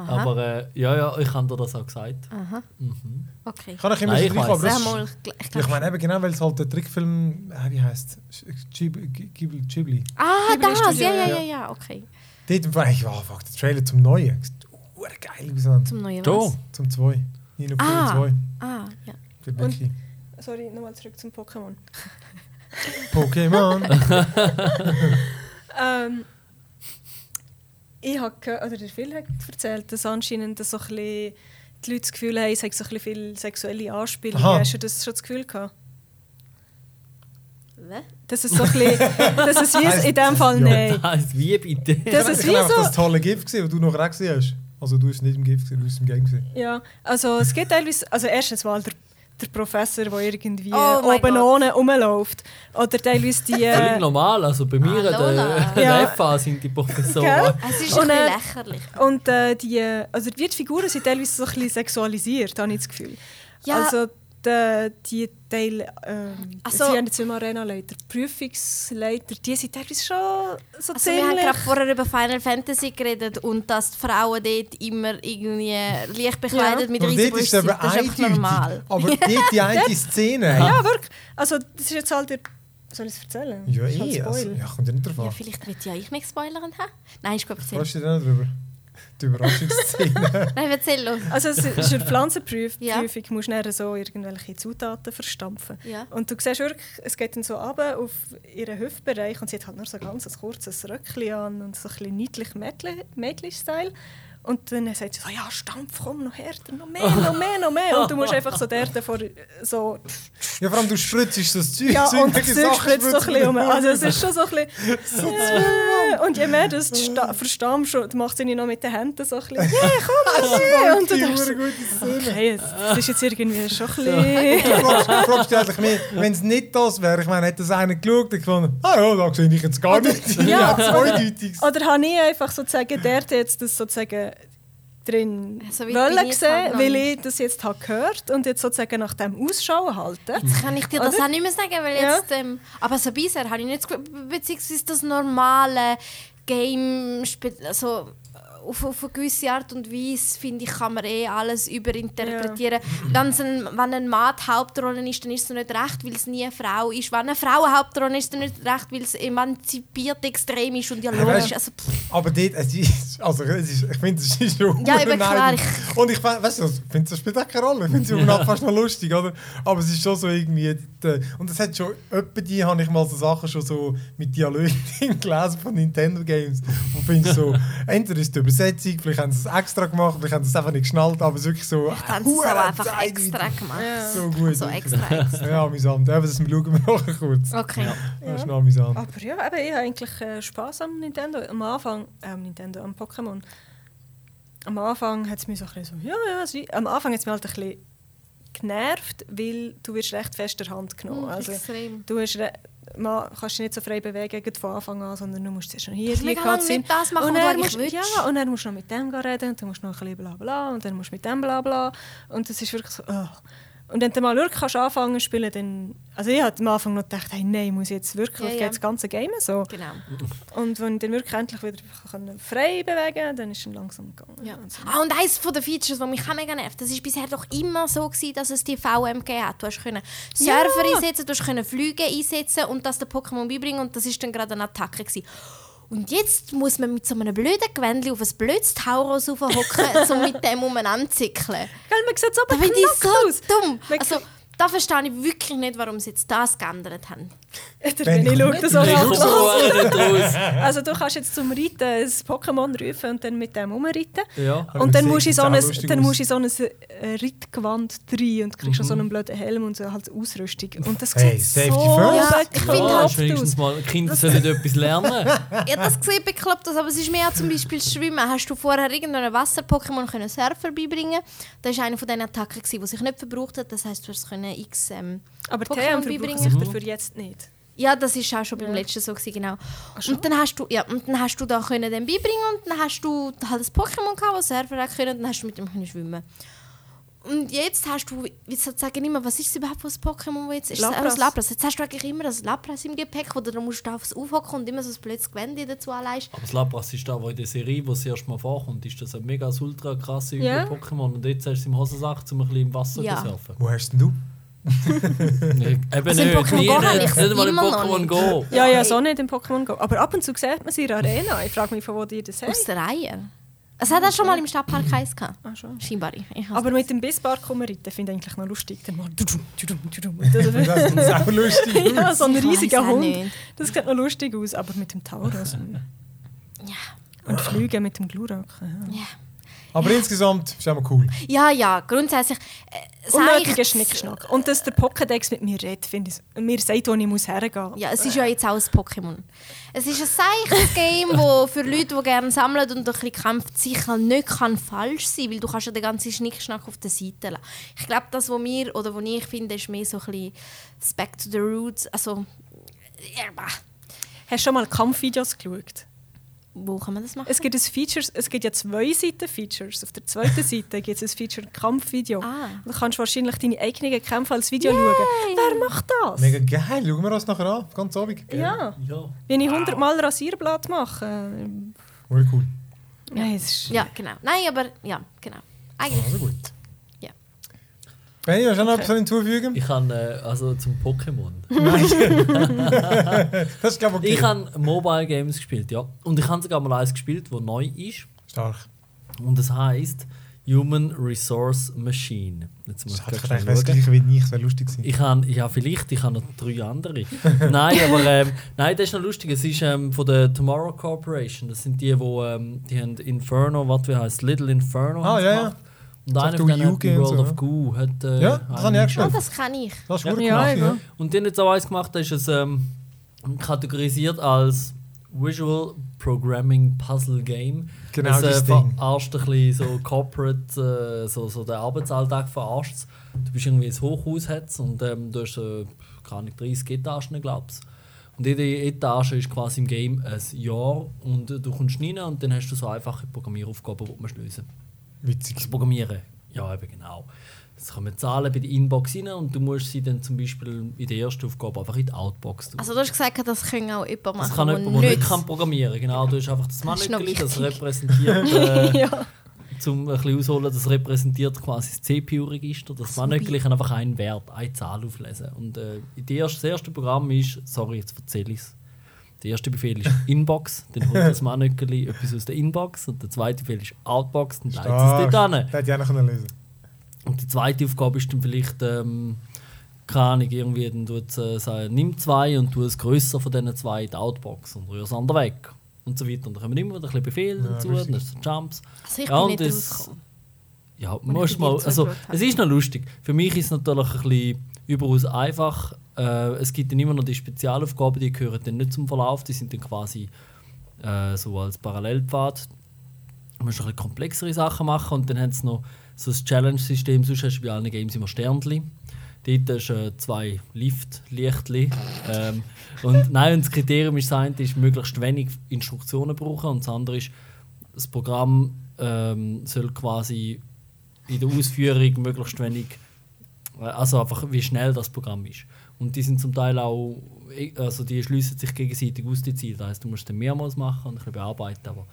D: Aha.
B: Aber äh, ja, ja, ich habe dir das auch gesagt.
D: Aha.
B: Mhm.
D: Okay.
A: Kann ich immer
B: Nein,
A: so
B: ich
A: aber das
D: mal, ich, ich
A: meine eben genau, weil es halt der Trickfilm, äh, wie heißt Ghibli, Ghibli.
D: Ah,
C: Ghibli
D: das,
C: Studio,
D: ja, ja,
A: ja.
D: ja, ja, okay.
A: Dort war ich, wow, fuck, der Trailer zum Neuen. Ur geil gewesen.
D: Zum neuen was?
A: Zum 2. Nino
D: Ah.
A: 2.
D: Ah, ja.
A: Für Becky.
C: Sorry, nochmal zurück zum Pokémon.
A: Pokémon.
C: Ähm, ich habe gehört, oder der Phil hat erzählt, dass anscheinend so ein bisschen die Leute das Gefühl haben, es hat so ein bisschen viel sexuelle Anspielungen.
A: Aha.
C: Hast du das schon das Gefühl gehabt?
D: Was?
C: Dass es so ein bisschen, dass es wie in dem Fall
A: Ja.
C: nein.
B: Das heisst, wie bitte?
C: Das ist
A: ich
C: wie so-
A: das tolle Gift gesehen, das du noch gesehen hast. Also du bist nicht im Gift, du bist im Game gesehen.
C: Ja, also es gibt teilweise, also erstens mal der, der Professor, der irgendwie
D: Oh
C: oben
D: Gott.
C: ohne rumläuft. Oder teilweise die...
B: Völlig
C: Äh,
B: normal. Also bei mir
D: Hallo, Lola.
B: der,
C: Ja.
B: der FA sind die Professoren.
C: Gell?
D: Es ist
C: Und,
D: ein
C: äh,
D: bisschen lächerlich.
C: und äh, die, also die Figuren sind teilweise so ein bisschen sexualisiert, habe ich das Gefühl.
D: Ja.
C: Also die, die Teil, ähm,
D: Also-
C: sie haben jetzt immer Arena-Leiter, Prüfungsleiter, die sind teilweise schon so
D: Also wir haben
C: ziemlich...
D: gerade vorher über Final Fantasy geredet und dass die Frauen dort immer irgendwie leicht bekleidet mit
A: ist es
D: Riesenbrüsten
A: aber
D: sind. Das ist einfach normal.
A: Aber dort die eine Szene.
C: ja, wirklich. Also das ist jetzt halt der... Soll ich es erzählen?
A: Ja,
C: halt
A: eh. Also, ja, kommt ja nicht drauf
D: Ja, vielleicht wird ja ich mich spoilern. Nein, ist gut erzählt.
A: Freust du dich dann drüber? Die Überraschungsszene.
D: Nein, erzähl los.
C: Also es ist eine Pflanzenprüfung,
D: Ja.
C: Prüfung, du musst dann so irgendwelche Zutaten verstampfen.
D: Ja.
C: Und du siehst wirklich, es geht dann so runter auf ihren Hüftbereich und sie hat halt nur so ganz ein kurzes Röckchen an und so ein bisschen niedlich Mädchen-Style. Und dann sagt sie so, ja, stampf, komm, noch härter, noch mehr, noch mehr, noch mehr. Und du musst einfach so dort vor so...
A: ja, vor allem du spritzt so das Zeug.
C: Ja,
A: so
C: und das Zeug spritzt so ein bisschen um. Also es ist schon so ein bisschen... Äh, und je mehr du es sta- verstammst, du machst sie noch mit den Händen so ein bisschen... Yeah, komm, yeah. Und du denkst so, okay, das ist jetzt irgendwie schon ein bisschen...
A: Du fragst, dich eigentlich mehr, wenn es nicht das wäre, ich meine, hätte das einer geschaut und gefunden, ah ja, da sehe ich jetzt gar nicht.
C: Ja, oder-. Oder habe ich einfach sozusagen der jetzt das sozusagen drin
D: So weit
C: wollen
D: noch
C: weil ich das jetzt habe gehört und jetzt sozusagen nach dem Ausschau halten.
D: Jetzt kann ich dir das
C: Oder?
D: auch nicht mehr sagen, weil
C: Ja.
D: jetzt... Ähm, aber so bisher habe ich nicht... Beziehungsweise das normale Game... Also, auf, auf eine gewisse Art und Weise, finde ich, kann man eh alles überinterpretieren. Wenn's ein, wenn ein Mann die Hauptrolle ist, dann ist es nicht recht, weil es nie eine Frau ist. Wenn eine Frau eine Hauptrolle ist, dann nicht recht, weil es emanzipiert extrem ist und ja
A: Ja,
D: logisch. Also, pff,
A: Aber dort, es ist, also es ist, ich finde, es ist schon
D: Ja, eben klar,
A: neidisch. Und ich weißt du, ich finde, das spielt auch keine Rolle. Ich finde es überhaupt fast noch lustig, oder? Aber es ist schon so irgendwie, die, und es hat schon, etwa die habe ich mal so Sachen schon so mit Dialogen gelesen von Nintendo Games. Und finde so, entweder ist die Übersetzung, vielleicht haben sie es extra gemacht, vielleicht haben sie es einfach nicht geschnallt, aber es ist wirklich so,
D: haben sie es auch einfach extra gemacht.
C: Ja.
A: So gut.
D: So extra, extra.
A: Ja, amüsant. Eben, das schauen wir nachher kurz.
D: Okay.
A: Das ist noch amüsant.
C: Aber ja, eben, ich habe eigentlich äh, Spass am Nintendo. Am Anfang, äh, am Nintendo, am Pokémon. Am Anfang hat es mich so ein bisschen so, ja, ja, sie, am Anfang hat es mich halt ein bisschen genervt, weil du wirst recht fest der Hand genommen.
D: Mm,
C: also,
D: extrem.
C: du hast man, kannst dich nicht so frei bewegen von Anfang an, sondern du musst schon hier ziehen.
D: nicht das machen,
C: und dann musst. Ja, und dann musst du noch mit dem reden und dann musst du noch ein bisschen bla bla und dann musst du mit dem bla bla. Und das ist wirklich so, oh. Und wenn du mal wirklich kannst anfangen zu spielen, dann... Also ich hatte am Anfang noch gedacht, hey, nein, muss ich jetzt wirklich,
D: Ja,
C: ja, das ganze Game so.
D: Genau.
C: Und wenn ich dann wirklich endlich wieder frei bewegen konnte, dann ist es langsam gegangen.
D: Ja.
C: Also,
D: Ah, und eines von den Features, die mich auch mega nervt, das war bisher doch immer so, gewesen, dass es die VM gegeben hat. Du hast können Surfer
C: Ja.
D: einsetzen, du hast können Flüge einsetzen und das den Pokémon beibringen und das ist dann gerade eine Attacke. Gewesen. Und jetzt muss man mit so einem blöden Gewändchen auf ein blödes Tauros raufhocken, um mit dem umeinander zu zickeln.
C: Gell, man sieht so
D: Da finde ich so
C: aus.
D: dumm.
C: Man
D: Also, da verstehe ich wirklich nicht, warum sie jetzt das geändert haben.
C: Der
A: Wenn-
C: René schaut das auch
B: raus.
C: Also du kannst jetzt zum Reiten ein Pokémon rufen und dann mit dem umreiten.
B: Ja.
C: Und dann
A: das
C: musst, du in
A: sieht
C: so ein, dann
A: aus.
C: musst du in so ein Reitgewand rein und kriegst
B: Mhm.
C: so einen blöden Helm und so halt Ausrüstung. Und das
A: Hey,
C: sieht
A: Safety
C: so
A: first.
D: Ja, ich finde
B: Ja,
D: halt
C: aus.
B: mal, Kinder sollen etwas lernen.
D: Ja, das sieht bekloppt aus, aber es ist mehr zum Beispiel Schwimmen. Hast du vorher irgendeinem Wasser-Pokémon können Surfer beibringen Das war eine von diesen Attacken, die sich nicht verbraucht hat. Das heisst, du hast es können x... Ähm,
C: Aber
D: Pokémon beibringen.
C: sich dafür jetzt nicht.
D: ja, das ist auch schon beim
C: Ja.
D: letzten so, gewesen, genau. Und dann hast du, ja, und dann hast du da können den beibringen und dann hast du halt ein Pokémon gehabt, das Surfer hat können und dann hast du mit dem können schwimmen und jetzt hast du, wie sozusagen immer, was ist überhaupt für ein Pokémon, wo jetzt ist? Es
C: Lapras.
D: ein Lapras. Jetzt hast du eigentlich immer das Lapras im Gepäck, oder dann musst du aufs aufhocken und immer so ein blödes Gewände dazu anleist.
B: Aber das Labras ist da, wo in der Serie, wo es erst mal vorkommt, ist das ein mega das ultra krasse
C: Ja.
B: Pokémon. Und jetzt hast du es im Hosensack, um ein bisschen im Wasser
D: Ja.
B: zu surfen.
A: Wo hast denn du?
B: Nee, Eben
D: Also
B: nicht,
D: Pokémon
B: nie
D: Go habe
B: nicht, mal im Pokémon. Go.
C: Ja, ja, so nicht im Pokémon Go. Aber ab und zu sieht man sie in der Arena. Ich frage mich, von wo die das haben.
D: Aus der Reihe. Es hat auch schon mal im Stadtpark eins gehabt.
C: Ah, schon.
D: Scheinbar.
C: Aber mit dem Bisspark reiten finde ich eigentlich noch lustig. Dann mal. Das-
A: ist auch lustig.
C: ja, so ein riesiger Hund.
D: nicht.
C: Das sieht noch lustig aus, aber mit dem Taurus.
D: Ja.
C: Und fliegen mit dem Glurak. Ja.
D: Ja.
A: Aber insgesamt ist es immer cool.
D: Ja, ja, grundsätzlich. Äh,
C: Unnötiger Schnickschnack. Und dass der Pokédex mit mir redet, finde ich. Mir sagt, wo ich muss hergehen muss.
D: Ja, es ist ja jetzt auch ein Pokémon. Es ist ein seichtes Game, wo für Leute, die gerne sammeln und ein bisschen kämpfen, sicher nicht kann falsch sein weil du kannst ja den ganzen Schnickschnack auf der Seite lassen. Ich glaube, das, was wir oder was ich finde, ist mehr so ein bisschen das Back to the Roots. Also, ja, bah.
C: Hast du schon mal Kampfvideos geschaut?
D: Wo kann man das machen?
C: Es gibt, ein Feature, es gibt ja zwei Seiten Features. Auf der zweiten Seite gibt es ein Feature Kampfvideo.
D: Ah.
C: Du kannst wahrscheinlich deine eigenen Kämpfe als Video schauen. Wer macht das?
A: Mega geil. Schauen wir uns nachher an. Ganz Abend.
C: Ja.
B: Ja.
C: Wenn ich 100 Mal Rasierblatt mache.
A: Voll cool.
C: Nein, es ist
D: Ja, genau. Nein, aber ja, genau. Eigentlich.
A: Also gut.
D: Ja.
A: Benni, hast du noch etwas hinzufügen?
B: Ich kann äh, also zum Pokémon.
A: Das ist glaube ich okay.
B: Ich habe Mobile Games gespielt, ja. Und ich habe sogar mal eins gespielt, das neu ist.
A: Stark.
B: Und das heißt Human Resource Machine. Jetzt muss ich
A: Ich
B: gerade
A: dachte,
B: schnell
A: das gleiche wie ich. Das wäre lustig gewesen.
B: Ich habe, ja vielleicht, ich habe noch drei andere. nein, aber ähm, nein, das ist noch lustig. Es ist ähm, von der Tomorrow Corporation. Das sind die, wo, ähm, die haben Inferno, was wie heißt Little Inferno.
A: Ah, ja, ja.
B: gemacht. Und
A: Du
B: von denen hat World
A: so,
B: of
A: ja?
B: Goo. Hat, äh,
A: Ja, das habe ich auch gespielt.
D: Oh, das kann ich.
A: Das ist
B: Ja.
A: gut
C: Ja,
A: gemacht. Ja.
B: Und dann jetzt auch eins gemacht, das ist es ähm, kategorisiert als Visual Programming Puzzle Game.
A: Genau
B: das,
A: das
B: äh,
A: Ding.
B: verarscht ein bisschen so Corporate, äh, so, so den Arbeitsalltag verarscht. Du bist irgendwie ein Hochhaus und ähm, du hast äh, keine Ahnung, 30 Etagen, glaubst Und jede Etage ist quasi im Game ein Jahr und äh, du kommst rein und dann hast du so einfache Programmieraufgaben, die du musst lösen
A: Witzig.
B: Das Programmieren. Ja, eben genau. Es kommen Zahlen bei der Inbox rein und du musst sie dann zum Beispiel in der ersten Aufgabe einfach in die Outbox tun.
D: Also, du hast gesagt, das können auch jemand machen.
B: das kann jemand, der nicht
D: nicht-
B: kann programmieren Genau, du hast einfach das
D: Das
B: Mannöckchen, das repräsentiert, äh,
C: ja.
B: zum ein bisschen ausholen, das repräsentiert quasi das CPU-Register. Das Mannöckchen kann einfach einen Wert, eine Zahl auflesen. Und äh, das erste Programm ist, sorry, jetzt erzähle ich es. Der erste Befehl ist Inbox, dann holt das Mannöckchen etwas aus der Inbox und der zweite Befehl ist Outbox, dann leitet es dort hin.
A: Das hätte ich auch noch lesen
B: Und die zweite Aufgabe ist dann vielleicht, ähm, keine Ahnung, irgendwie, dann tut äh, sagen, nimm zwei und tu es grösser von diesen zwei in die Outbox und rühr es andere weg. Und so weiter. Und dann kommen immer wieder ein bisschen Befehle
A: Ja,
B: dazu,
A: lustig.
B: dann ist so Jumps.
D: Also, ich
B: Ja,
D: bin nicht
B: das-
D: rausgekommen.
B: Ja, musst mal, also, es ist noch lustig. Für mich ist es natürlich ein bisschen überaus einfach. Äh, es gibt dann immer noch die Spezialaufgaben, die gehören dann nicht zum Verlauf, die sind dann quasi äh, so als Parallelpfad. Du musst ein bisschen komplexere Sachen machen und dann haben sie noch so ein Challenge-System, sonst hast du bei allen Games immer Sternchen. Dort hast du äh, zwei Lift-Lichtli. ähm, und nein, und das Kriterium ist, das eine ist, möglichst wenig Instruktionen brauchen und das andere ist, das Programm ähm, soll quasi in der Ausführung möglichst wenig, also einfach wie schnell das Programm ist. Und die sind zum Teil auch, also die schließen sich gegenseitig aus die Ziele. Das heißt, du musst dann mehrmals machen und ein bisschen bearbeiten, aber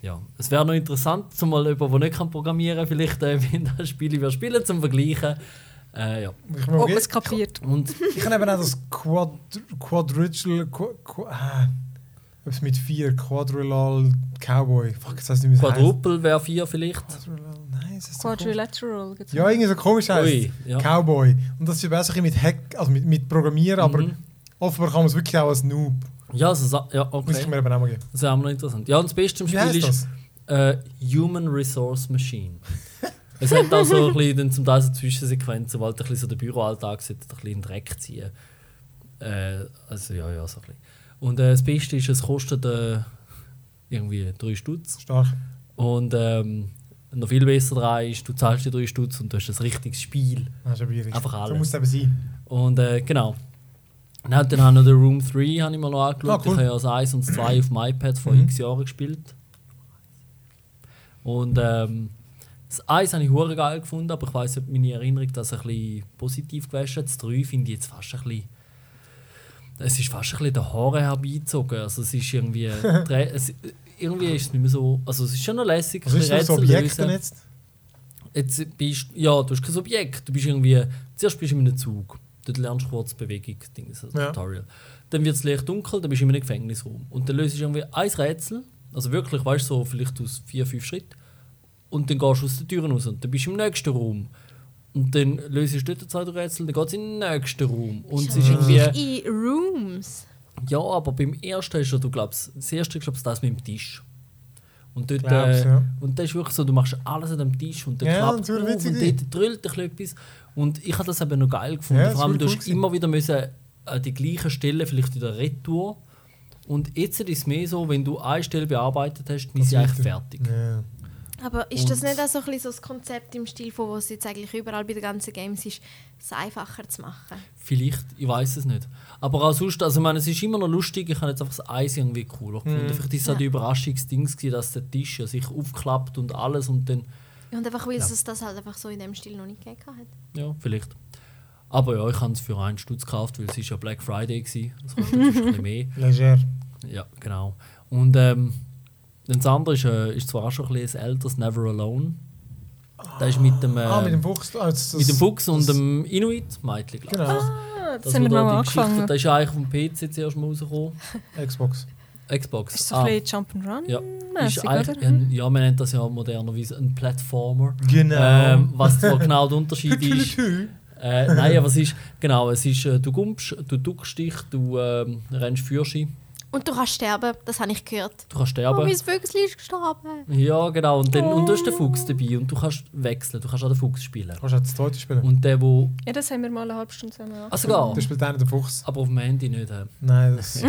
B: ja, es wäre noch interessant, zumal jemand, der nicht kann programmieren kann, vielleicht äh, wenn das Spiel wir spielen, zum Vergleichen. Äh, ja.
A: Ich,
C: Ob man
A: okay.
C: es kapiert.
B: Und
A: ich habe eben auch das Quad Quadrugal. Qu Qu etwas mit vier. Quadrular Cowboy. Fuck, das heißt nicht
B: Quadruple wäre vier vielleicht.
A: heisst. Ist komisch.
C: Quadrilateral. gibt's
A: Ja, irgendwie so komisch heißt
B: Ui, ja.
A: Cowboy. Und das ist besser mit Hack, also mit, mit Programmieren, aber
B: Mhm.
A: offenbar kann man es wirklich auch als Noob.
B: Ja, also, ja
A: Muss ich
B: okay.
A: mir eben auch mal geben.
B: Das wäre auch noch interessant. Ja, und das Beste im Spiel
A: heißt
B: ist
A: das?
B: äh, Human Resource Machine. es hat auch so ein bisschen dann zum Teil so Zwischensequenzen, wo halt ein bisschen so der Büroalltag sollte ein bisschen in Dreck ziehen. Äh, also ja, ja, so ein bisschen. Und äh, das Beste ist, es kostet äh, irgendwie 3 Stutz.
A: Stark.
B: Und ähm, noch viel besser daran ist, du zahlst die 3 Stutz und du hast ein richtiges Spiel.
A: Das ist aber richtig.
B: Einfach
A: So
B: alles.
A: muss es eben sein.
B: Und äh, genau. Und dann, dann habe ich noch den Room 3 habe ich mal noch angeschaut.
A: Ah, cool.
B: Ich habe ja das 1 und das 2 auf dem iPad vor
A: Mhm.
B: x Jahren gespielt. Und ähm, das 1 habe ich hure geil gefunden, aber ich weiß ob meine Erinnerung das ein bisschen positiv gewesen. Das 3 finde ich jetzt fast ein bisschen. Es ist fast ein bisschen der Haare herbeizogen. Also es ist irgendwie. drei- es, irgendwie ist es nicht mehr so. Also es ist schon noch lässig.
A: Was ist das Objekt
B: Rätsel
A: denn
B: lösen.
A: jetzt?
B: Jetzt bist ja, du hast kein Objekt. Du bist irgendwie. Zuerst bist du in einem Zug. Dort lernst du kurz Bewegung, Ding, so
A: Ja.
B: Tutorial. Dann wird es leicht dunkel, dann bist du in einem Gefängnisraum. Und dann löst du irgendwie ein Rätsel, also wirklich, weißt du, so vielleicht aus vier, fünf Schritten. Und dann gehst du aus der Tür raus und dann bist du im nächsten Raum. Und dann löst du dort zwei Rätsel, dann geht es in den nächsten Raum. Und es ist irgendwie.
D: In Rooms.
B: Ja, aber beim ersten ist ja, du glaubst, das erste glaubst das mit dem Tisch. Und dort, äh,
A: ja.
B: und das ist wirklich so, du machst alles an dem Tisch und dann
A: Ja,
B: klappt
A: witzig
B: und dort ein bisschen etwas. Und ich habe das eben noch geil gefunden.
A: Ja,
B: Vor allem, du
A: cool
B: hast
A: gewesen.
B: immer wieder müssen an die gleichen Stellen, vielleicht in der Retour. Und jetzt ist es mehr so, wenn du eine Stelle bearbeitet hast, dann ist sie eigentlich fertig.
A: Ja.
D: Aber ist das nicht auch so ein bisschen so das Konzept im Stil von, was es jetzt eigentlich überall bei den ganzen Games ist, es einfacher zu machen?
B: Vielleicht, ich weiß es nicht. Aber auch sonst, also ich meine, es ist immer noch lustig, ich habe jetzt einfach das Eis irgendwie cooler gefunden.
A: Mhm.
B: Vielleicht ist es auch
D: Ja.
B: die Überraschungsding, dass der Tisch sich aufklappt und alles und dann,
D: Und einfach, weil
B: Ja.
D: es das halt einfach so in dem Stil noch nicht gegeben hat.
B: ja, vielleicht. Aber ja, ich habe es für einen Stutz gekauft, weil es ist ja Black Friday war. Das kostet ein bisschen mehr.
A: Leger.
B: Ja, genau. Und ähm, das andere ist, äh, ist zwar auch schon ein bisschen älteres Never Alone. Das ist mit dem, äh,
A: ah, mit dem Fuchs. Ah, das,
B: mit dem Fuchs und dem Inuit-Mädchen, glaube ich.
A: Genau,
C: Ah, das
B: Das,
C: haben wir
B: da
C: mal angefangen.
B: Das ist eigentlich vom PC zuerst mal rausgekommen.
A: Xbox.
B: Xbox.
C: Ist so
B: Ah,
C: ein bisschen Jump'n'Run
B: Ja. ist
C: oder?
B: eigentlich, ein, ja, man nennt das ja modernerweise ein Platformer.
A: Genau.
B: Ähm, was zwar genau der Unterschied ist. Äh, nein, aber es ist, genau, es ist, äh, du gumpst, du duckst dich, du ähm, rennst Fürschi,
D: Und du kannst sterben, das habe ich gehört.
B: du kannst
D: Oh,
B: sterben.
D: mein Vögel ist gestorben.
B: ja, genau, und, dann, und du hast den Fuchs dabei und du kannst wechseln, du kannst auch den Fuchs spielen.
A: Kannst du auch das zweite spielen?
B: Und der, wo.
C: Ja, das haben wir mal eine halbe Stunde zusammen
B: Ah,
C: gemacht.
B: sogar.
A: Da spielt einer den Fuchs.
B: Aber auf dem Handy nicht. Äh.
A: Nein, das ist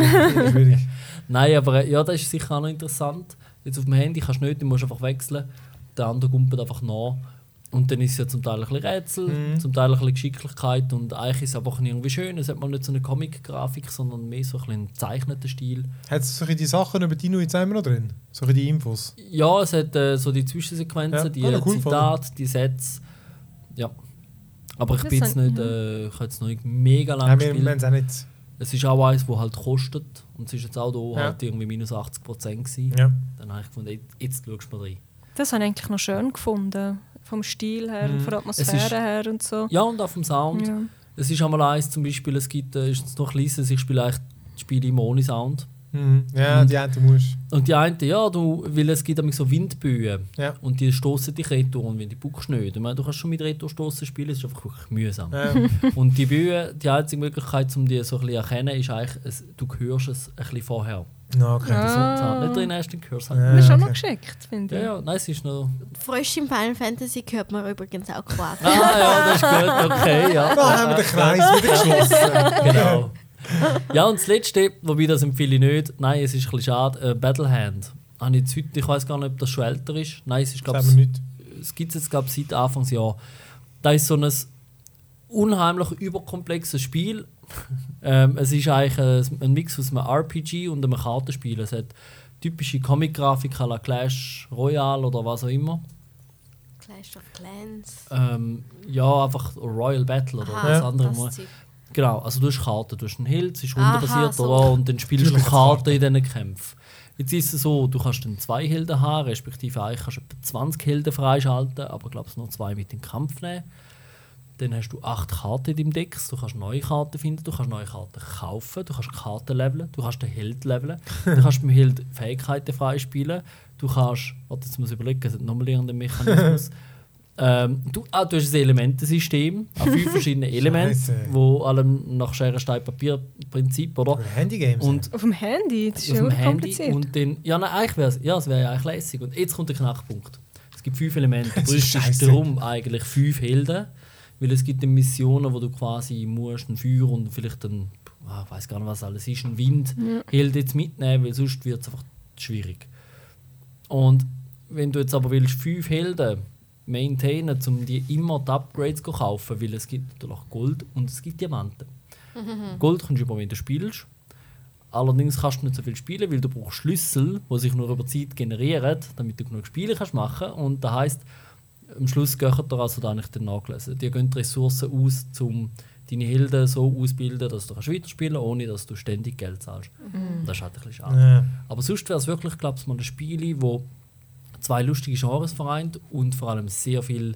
A: schwierig.
B: Nein, aber äh, ja, das ist sicher auch noch interessant. Jetzt auf dem Handy kannst du nicht, du musst einfach wechseln. Der andere kumpelt einfach nach. Und dann ist es ja zum Teil ein bisschen Rätsel,
A: Mhm.
B: zum Teil ein bisschen Geschicklichkeit und eigentlich ist es einfach irgendwie schön. Es hat mal nicht so eine Comic-Grafik, sondern mehr so ein bisschen einen gezeichneten Stil.
A: Hat es so ein bisschen die Sachen über Dino jetzt immer noch drin? So ein bisschen die Infos?
B: Ja, es hat äh, so die Zwischensequenzen,
A: Ja,
B: die
A: ah,
B: äh,
A: cool,
B: Zitate, die Sätze. Ja. Aber ich
C: Das
B: bin jetzt nicht, äh, ich habe jetzt noch nicht mega lange
A: Nein, wir, wir haben es auch nicht.
B: Es ist auch eins, das halt kostet. Und es ist jetzt auch hier
A: Ja.
B: halt irgendwie minus 80 Prozent gewesen.
A: Ja.
B: Dann habe ich gefunden, jetzt, jetzt schaust du mal rein.
C: Das habe ich eigentlich noch schön gefunden. Vom Stil her,
A: Mhm.
C: von der Atmosphäre
B: ist-
C: her und so.
B: Ja, und auch vom Sound.
C: Ja.
B: Es ist einmal eins, zum Beispiel, es gibt, äh, ist noch kleines, ich spiele eigentlich Spiele im ohne Sound.
A: Mhm. Ja,
B: Und-
A: die einen musst
B: Und die eine, ja, du, weil es gibt nämlich so Windböen
A: Ja.
B: und die stoßen dich retour und wenn die buckst nicht. Ich meine, du kannst schon mit Retour stoßen spielen, es ist einfach wirklich mühsam.
A: Ja.
B: Und die Böen, die einzige Möglichkeit, um die so ein bisschen zu erkennen, ist eigentlich, es, du hörst es ein bisschen vorher.
A: Ja, okay.
C: Ja.
B: Der Sound nicht drin hast, du es
A: Ja.
C: Das ist schon noch geschickt, finde
B: Ja,
C: ich.
B: ja, nein, es ist noch.
D: Frösche im Final Fantasy hört man übrigens auch quasi.
B: Ah, ja, das ist gut, okay, ja.
A: Da haben wir den Kreis wieder geschlossen.
B: genau. Ja, und das Letzte, wobei das empfehle ich nicht, nein, es ist ein bisschen schade, äh, Battlehand. Habe ich, jetzt heute, ich weiß gar nicht, ob das schon älter ist. Nein, es ist, glaube
A: nicht.
B: es gibt es jetzt glaub, seit Anfangsjahr. Da ist so ein unheimlich überkomplexes Spiel. Ähm, es ist eigentlich ein, Mix aus einem RPG und einem Kartenspiel. Es hat typische Comic-Grafik à la Clash Royale oder was auch immer.
D: Clash of Clans.
B: Ähm, ja, einfach Royal Battle oder
D: Aha,
B: das andere.
D: das.
B: Genau, also du hast Karten, du hast einen Hild, es ist rundenbasiert,
D: so.
B: oder? Und dann spielst du Karten in diesen Kämpfen. Jetzt ist es so, du kannst dann zwei Helden haben, respektive eigentlich kannst du etwa 20 Helden freischalten, aber glaubst nur zwei mit in den Kampf nehmen. Dann hast du acht Karten in deinem Deck, du kannst neue Karten finden, du kannst neue Karten kaufen, du kannst Karten leveln, du kannst den Held leveln, du kannst beim Held Fähigkeiten freispielen, du kannst, warte, jetzt muss ich überlegen, es hat nochmal irgendeinen Mechanismus. ähm, du, ah, du hast ein Elementensystem, an fünf verschiedene Elemente, wo allem nach Schere, Stein, Papier Prinzip, oder?
A: Handygames.
B: Und
C: Auf dem Handy, das ist
B: auf
C: ja
B: dem Handy
C: kompliziert.
B: und dann, ja, nein, eigentlich wäre es ja, es wäre ja eigentlich lässig. Und jetzt kommt der Knackpunkt. Es gibt fünf Elemente. Du
A: ist
B: brauchst darum eigentlich fünf Helden, weil es gibt Missionen, wo du quasi musst ein Feuer und vielleicht ein, ah, ich weiß gar nicht was alles ist, ein Wind Held jetzt mitnehmen, weil sonst wird es einfach schwierig. Und wenn du jetzt aber willst, fünf Helden maintainen, um die immer die Upgrades zu kaufen, weil es gibt natürlich Gold und es gibt Diamanten. Gold kannst du über, wenn du spielst. Allerdings kannst du nicht so viel spielen, weil du brauchst Schlüssel, die sich nur über Zeit generieren, damit du genug Spiele kannst machen Und das heisst, am Schluss gehen da also da nicht dann nachgelesen. Die gehen die Ressourcen aus, um deine Helden so auszubilden, dass du kannst weiterspielen kannst, ohne dass du ständig Geld zahlst. Das ist halt ein bisschen schade.
A: Ja.
B: Aber sonst wäre es wirklich, glaube ich, mal ein Spiel, wo zwei lustige Genres vereint und vor allem sehr viel,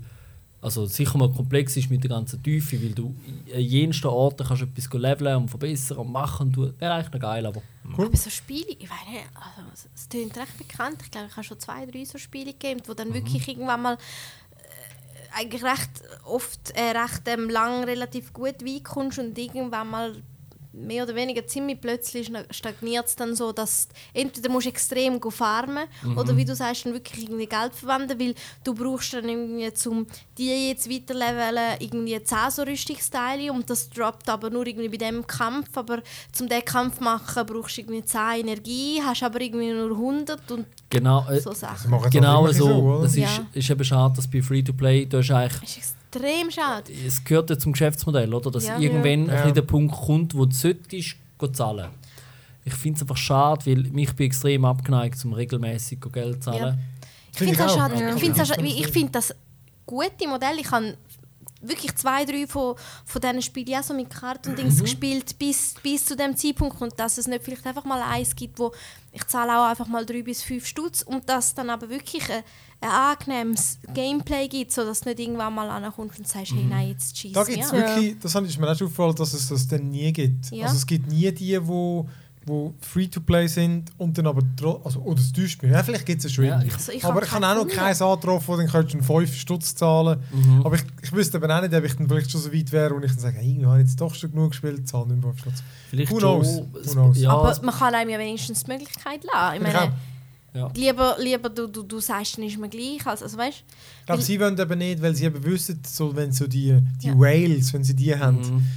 B: also sicher mal komplex ist mit der ganzen Tiefe, weil du an jensten Orten kannst etwas go leveln und verbessern und machen. Du, wäre eigentlich noch geil, aber
A: Cool.
D: Aber so Spiele, ich weiß nicht, also, es- klingt recht bekannt. Ich glaube, ich habe schon zwei, drei so Spiele gegeben, wo
B: Mhm.
D: dann wirklich irgendwann mal eigentlich recht oft äh, recht ähm, lang relativ gut weit kommst und irgendwann mal mehr oder weniger ziemlich plötzlich stagniert es dann so, dass entweder musst du extrem go farmen
B: Mhm.
D: oder wie du sagst, dann wirklich irgendwie Geld verwenden, weil du brauchst dann irgendwie zum die jetzt weiterlevelen irgendwie 10 so Rüstungsteile und das droppt aber nur irgendwie bei dem Kampf, aber zum den Kampf machen brauchst du irgendwie 10 Energie, hast aber irgendwie nur 100 und
B: Genau, äh,
D: so Sachen.
A: das
B: genau so.
A: oder?
B: Es ist,
D: Ja.
B: ist eben schade, dass bei Free-to-Play, da ist eigentlich
D: Das extrem schade.
B: es gehört ja zum Geschäftsmodell, oder? Dass
D: Ja.
B: irgendwann
A: Ja.
B: der Punkt kommt, wo du solltest go zahlen. Ich finde es einfach schade, weil mich bin extrem abgeneigt, zum regelmäßig go Geld zu zahlen.
D: Ich
A: ich auch. Ja.
D: Ich finde das,
A: Ja.
D: schade, ich finde das gute Modell. Ich habe wirklich zwei, drei von, von diesen Spielen auch so mit Karten und
A: Mhm.
D: Gespielt bis, bis zu dem Zeitpunkt und dass es nicht vielleicht einfach mal eins gibt, wo ich zahle auch einfach mal drei bis fünf Stutz und dass dann aber wirklich ein, ein angenehmes Gameplay gibt, sodass du nicht irgendwann mal ankommst und sagst, hey nein, jetzt schießt
A: Mhm. Da gibt es
D: an.
A: wirklich, das ich mir auch schon aufgefallen, dass es das dann nie gibt.
D: Ja.
A: Also es gibt nie die, wo, wo Free-to-Play sind und dann aber tro- also oder das täuscht mich. Ja, vielleicht gibt es es schon
B: Ja, ich-
D: Also ich
A: aber ich habe auch noch
D: keinen
A: keins angetroffen, wo dann könntest du einen 5 Stutz zahlen.
B: Mhm.
A: Aber ich, ich wüsste aber auch nicht, ob ich dann vielleicht schon so weit wäre, wo ich dann sage, hey, ich habe jetzt doch schon genug gespielt, zahle nicht mehr 5 Stutz.
B: Vielleicht
A: Who knows?
B: es-
A: Who knows?
B: Ja,
D: aber
B: es-
D: man kann einem ja wenigstens die Möglichkeit lassen. Ich meine,
B: ja.
D: lieber, lieber du, du, du sagst, dann ist mir gleich. Also, also weißt
A: Ich glaube, sie wollen eben nicht, weil sie eben wissen, so, wenn so die, die
D: Ja.
A: Whales, wenn sie die haben,
B: Mhm.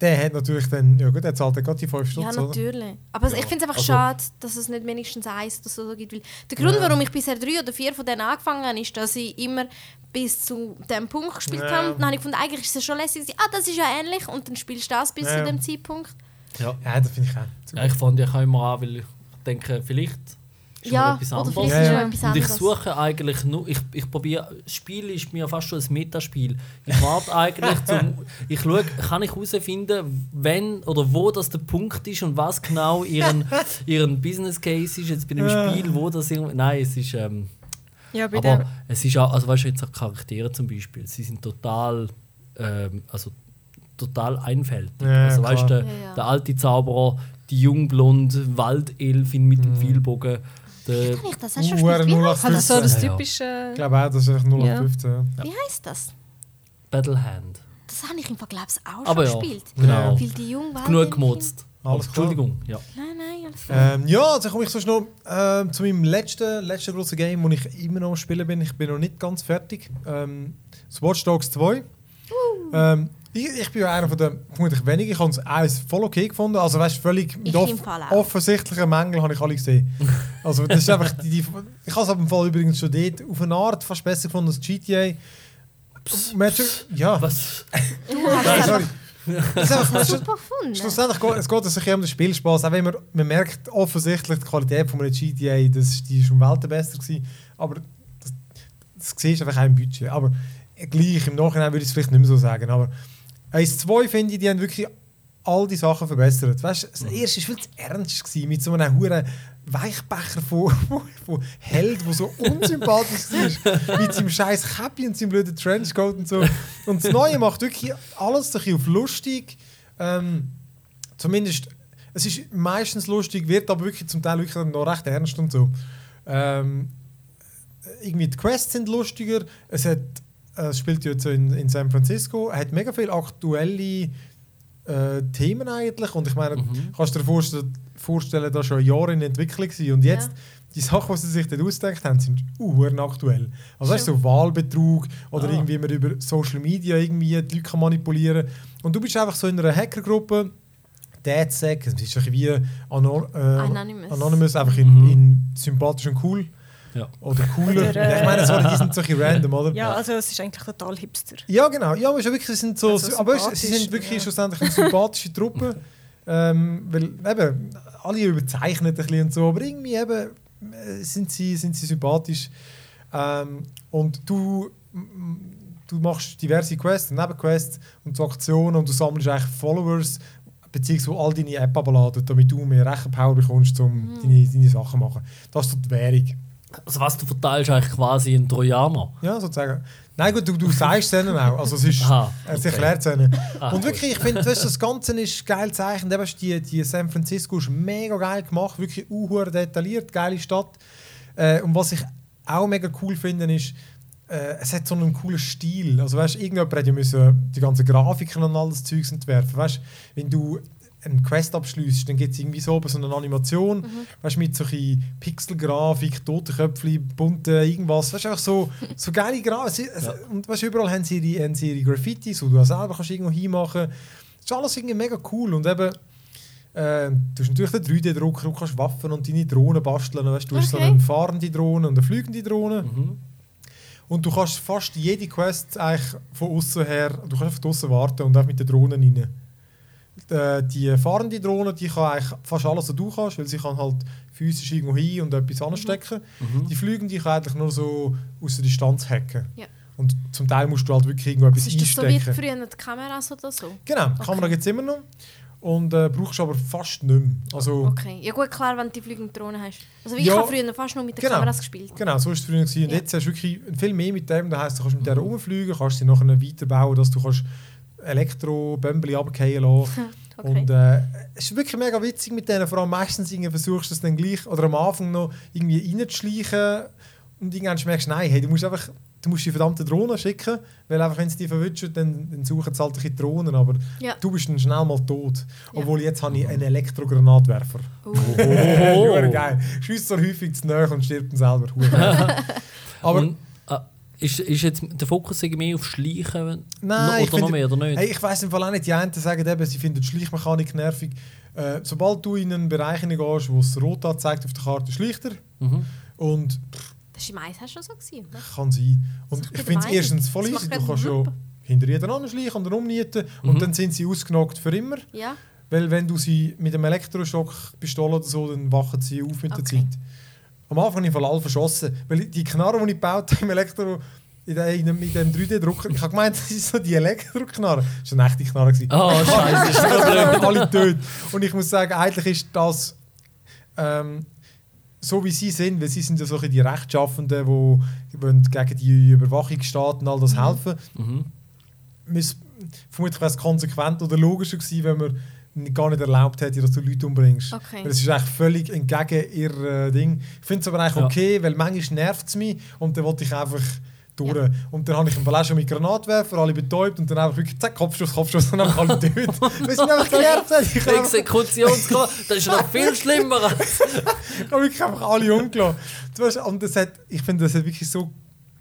A: Der hat natürlich dann, ja gut, der zahlt dann gerade die 5
D: Ja,
A: Stutz, oder?
D: natürlich. Aber
B: Ja,
D: ich finde es einfach
B: also-
D: schade, dass es nicht wenigstens eins oder so gibt. Weil der Grund,
A: Ja.
D: warum ich bisher drei oder vier von denen angefangen habe, ist, dass ich immer bis zu dem Punkt gespielt
A: Ja.
D: habe. Dann habe ich gefunden, eigentlich ist es schon lässig. Ah, das ist ja ähnlich. Und dann spielst du das bis
A: Ja.
D: zu dem Zeitpunkt.
B: Ja.
A: Ja, das finde ich auch.
B: ja, ich fand ich auch immer an, weil ich denke, vielleicht ist
D: Ja,
B: etwas
D: oder
B: anderes.
A: Ja,
D: ist
A: ja.
D: etwas
B: Und ich
D: anderes.
B: suche eigentlich nur, ich, ich probiere, das Spiel ist mir fast schon ein Metaspiel. Ich warte eigentlich zum, ich schaue, kann ich herausfinden, wenn oder wo das der Punkt ist und was genau ihren, ihren Business Case ist jetzt bei dem
A: Ja.
B: Spiel, wo das irgendwie, nein, es ist, ähm,
C: Ja, bei
B: aber
C: dem,
B: es ist auch, also weißt du jetzt auch Charaktere zum Beispiel, sie sind total, ähm, also total einfältig.
A: Ja,
B: also weißt du, der,
D: Ja, ja.
B: der alte Zauberer, die jungblonde Waldelfin mit
A: Mhm.
B: dem Vielbogen, der,
D: Kann ich das auch schon
A: Uh,
D: gespielt? Wie, heißt-
C: halt so das typische.
A: Ich glaube auch, das ist einfach 0
C: Ja.
A: 15. Ja.
D: wie heisst das?
B: Battlehand.
D: Das habe ich im Vergleich auch
B: Aber
D: schon
B: ja,
D: gespielt.
B: genau.
D: Weil die jungen
B: Genug gemotzt.
A: Alles klar.
B: Entschuldigung, ja.
D: Nein, nein, alles klar.
A: Ähm, ja, also komme ich sonst noch ähm, zu meinem letzten, letzten grossen Game, wo ich immer noch am spielen bin. Ich bin noch nicht ganz fertig. Ähm, das Watch Dogs 2. Ähm, ich, ich bin ja einer von den vermutlich wenigen. Ich habe es eins voll okay gefunden. Also weißt du, völlig mit off offensichtlichen Mängeln habe ich alle gesehen. Also das ist einfach die, die, ich habe es im Fall übrigens schon dort auf eine Art fast besser gefunden als GTA. Hat schon- Ja,
B: Was?
A: Nein, sorry. Das ist einfach,
D: super gefunden.
A: Schlussendlich geht es geht sich um den Spielspaß. Auch wenn man, man merkt offensichtlich die Qualität von einem GTA, das ist, die ist um Welten besser gewesen. Aber das, das siehst du einfach auch im Budget. Aber gleich im Nachhinein würde ich es vielleicht nicht mehr so sagen. Aber 1 2 finde ich, die haben wirklich all die Sachen verbessert. Weißt, das erste war viel zu ernst gewesen, mit so einem hohen Weichbecher von, von Held, der so unsympathisch war, mit seinem scheiß Käppi und seinem blöden Trenchcoat und so. Und das Neue macht wirklich alles ein bisschen auf lustig. Ähm, zumindest, es ist meistens lustig, wird aber wirklich zum Teil wirklich dann noch recht ernst und so. Ähm, irgendwie die Quests sind lustiger. Es hat, es spielt jetzt in, in San Francisco, hat mega viele aktuelle äh, Themen eigentlich. Und ich meine,
B: Mhm.
A: kannst du dir vorstellen, vorstellen, dass schon Jahre in Entwicklung waren. Und jetzt,
D: Ja.
A: die Sachen, die sie sich dort ausgedacht haben, sind uhren aktuell. Also weißt, du, so Wahlbetrug oder
B: Ah.
A: irgendwie man über Social Media irgendwie die Leute kann manipulieren Und du bist einfach so in einer Hackergruppe, DadSec, es ist so ein bisschen wie Anon äh,
D: Anonymous.
A: Anonymous, einfach in,
B: Mhm.
A: in sympathisch und cool.
B: Ja.
A: Oder cooler.
C: Oder, äh,
A: ja, ich meine, sorry, die sind so ein bisschen random, oder?
C: Ja, also es ist eigentlich total hipster.
A: Ja, genau. Ja, aber ist wirklich, sie sind so,
C: Also
A: aber sie sind wirklich
C: ja.
A: schlussendlich eine sympathische Truppe. ähm, weil eben, alle überzeichnen ein bisschen und so, aber irgendwie eben äh, sind sie, sind sie sympathisch. Ähm, und du, du machst diverse Quests, Nebenquests und so Aktionen und du sammelst eigentlich Followers, beziehungsweise all deine App abladen, damit du mehr Rechenpower bekommst, um deine, deine Sachen zu machen. Das ist so die Währung.
B: Also was du verteilst, eigentlich quasi ein Trojaner.
A: Ja, sozusagen. Nein, gut, du, du sagst es ihnen auch. Also es ist,
B: Aha,
A: es
B: okay.
A: erklärt es ihnen.
B: Ah,
A: Und wirklich, ich finde, das Ganze ist geil gezeichnet. Eben, die, die San Francisco ist mega geil gemacht, wirklich uhuere detailliert, geile Stadt. Äh, und was ich auch mega cool finde, ist, äh, es hat so einen coolen Stil. Also weißt, irgendjemand hätte ja müssen die ganzen Grafiken und alles Zeugs entwerfen. Weißt, wenn du eine Quest abschliessst, dann gibt es irgendwie so, so eine Animation, weißt, mit so ein Pixelgrafik, Totenköpfchen, bunte irgendwas, weißt, einfach so, so geile Grafik.
B: Ja.
A: Und weißt, überall haben sie, ihre, haben sie ihre Graffitis, die du auch selber kannst irgendwo hinmachen Das ist alles irgendwie mega cool und eben äh, du hast natürlich den 3D-Drucker, du kannst Waffen und deine Drohnen basteln. Weißt, du hast so
D: Okay.
A: eine fahrende Drohne und eine fliegende Drohne.
B: Mhm.
A: Und du kannst fast jede Quest eigentlich von außen her, du kannst einfach draußen warten und auch mit den Drohnen rein. Äh, Die fahrende Drohne, die kann eigentlich fast alles, was du kannst, weil sie kann halt physisch irgendwo hin und etwas anstecken.
B: Mhm.
A: Die fliegende kann eigentlich nur so aus der Distanz hacken.
D: Ja.
A: Und zum Teil musst du halt wirklich irgendwo etwas
D: Ist das so wie
A: einstecken.
D: früher die Kameras oder so?
A: genau, die Kamera gibt es immer noch. Und äh, brauchst du aber fast nicht mehr. Also,
D: Okay. Ja gut, klar, wenn du die fliegende Drohne hast. Also ich
A: Ja.
D: habe früher fast nur mit den
A: Genau.
D: Kameras gespielt.
A: Genau, so war es früher. gewesen. Und
D: Ja.
A: jetzt hast du wirklich viel mehr mit dem. Das heisst, du kannst mit der rumfliegen, kannst sie nachher weiterbauen, dass du kannst Elektro-Bömbeli runterfallen lassen
D: Okay.
A: Und äh, es ist wirklich mega witzig mit denen. Vor allem meistens irgendwie versuchst du es dann gleich oder am Anfang noch irgendwie reinzuschleichen und irgendwann merkst du, nein, hey, du musst einfach du musst die verdammte Drohne schicken, weil einfach, wenn sie die verwischen, dann, dann suchen sie halt bisschen Drohnen, aber
D: Ja.
A: du bist dann schnell mal tot.
D: Ja.
A: Obwohl jetzt habe ich einen Elektrogranatwerfer.
B: Oh.
A: Hure geil. Schießt so häufig zu nahe und stirbt dann selber. Aber
B: Und, ist, ist jetzt der Fokus irgendwie mehr auf Schleichen
A: Nein, ich
B: oder noch
A: finde-
B: mehr oder nicht?
A: Hey, ich weiß im Fall auch nicht, die einen sagen eben, sie finden die Schleichmechanik nervig. Äh, sobald du in einen Bereich hineingehst, wo es rot anzeigt auf der Karte, schleicht er.
B: Mhm.
A: Und
D: Das war im Eis schon so. Gewesen, ne?
A: kann sein. Und ich finde es erstens voll easy. Du kannst
D: gerade
A: ja hinter jeder anschleichen und rumnieten.
B: Mhm.
A: Und dann sind sie ausgenockt für immer.
D: Ja.
A: Weil wenn du sie mit einem Elektroschock-Pistole oder so, dann wachen sie auf mit der
D: Okay.
A: Zeit. Am Anfang habe ich alle verschossen. Weil die Knarre, die ich gebaut habe im Elektro... In dem, in dem, in dem 3D-Drucker. Ich habe gemeint, das ist so die Elektroknarre. Das war eine echte Knarre. gewesen.
B: Oh, scheiße, ist das blöd.
A: alle tot. Und ich muss sagen, eigentlich ist das ähm, so wie sie sind, weil sie sind ja so ein bisschen die Rechtschaffenden, die gegen die Überwachungsstaaten all das helfen.
B: Mhm.
A: Müs- Vermutlich wäre es konsequent oder logischer gewesen, wenn man gar nicht erlaubt hätte, dass du Leute umbringst.
D: Okay.
A: Es ist eigentlich völlig entgegen ihr äh, Ding. Ich finde es aber eigentlich
B: Ja.
A: okay, weil manchmal nervt es mich und dann wollte ich einfach durch. Und dann habe ich auch schon mit Granatwerfer alle betäubt und dann einfach wirklich zack, Kopfschuss, Kopfschuss und dann alle tot. Weil sie mich einfach genervt haben. Ich
B: Exekutionsgrad, das ist noch viel schlimmer. als-
A: ich habe wirklich einfach alle umgelassen. Du weißt, Und das hat, ich finde, das hat wirklich so.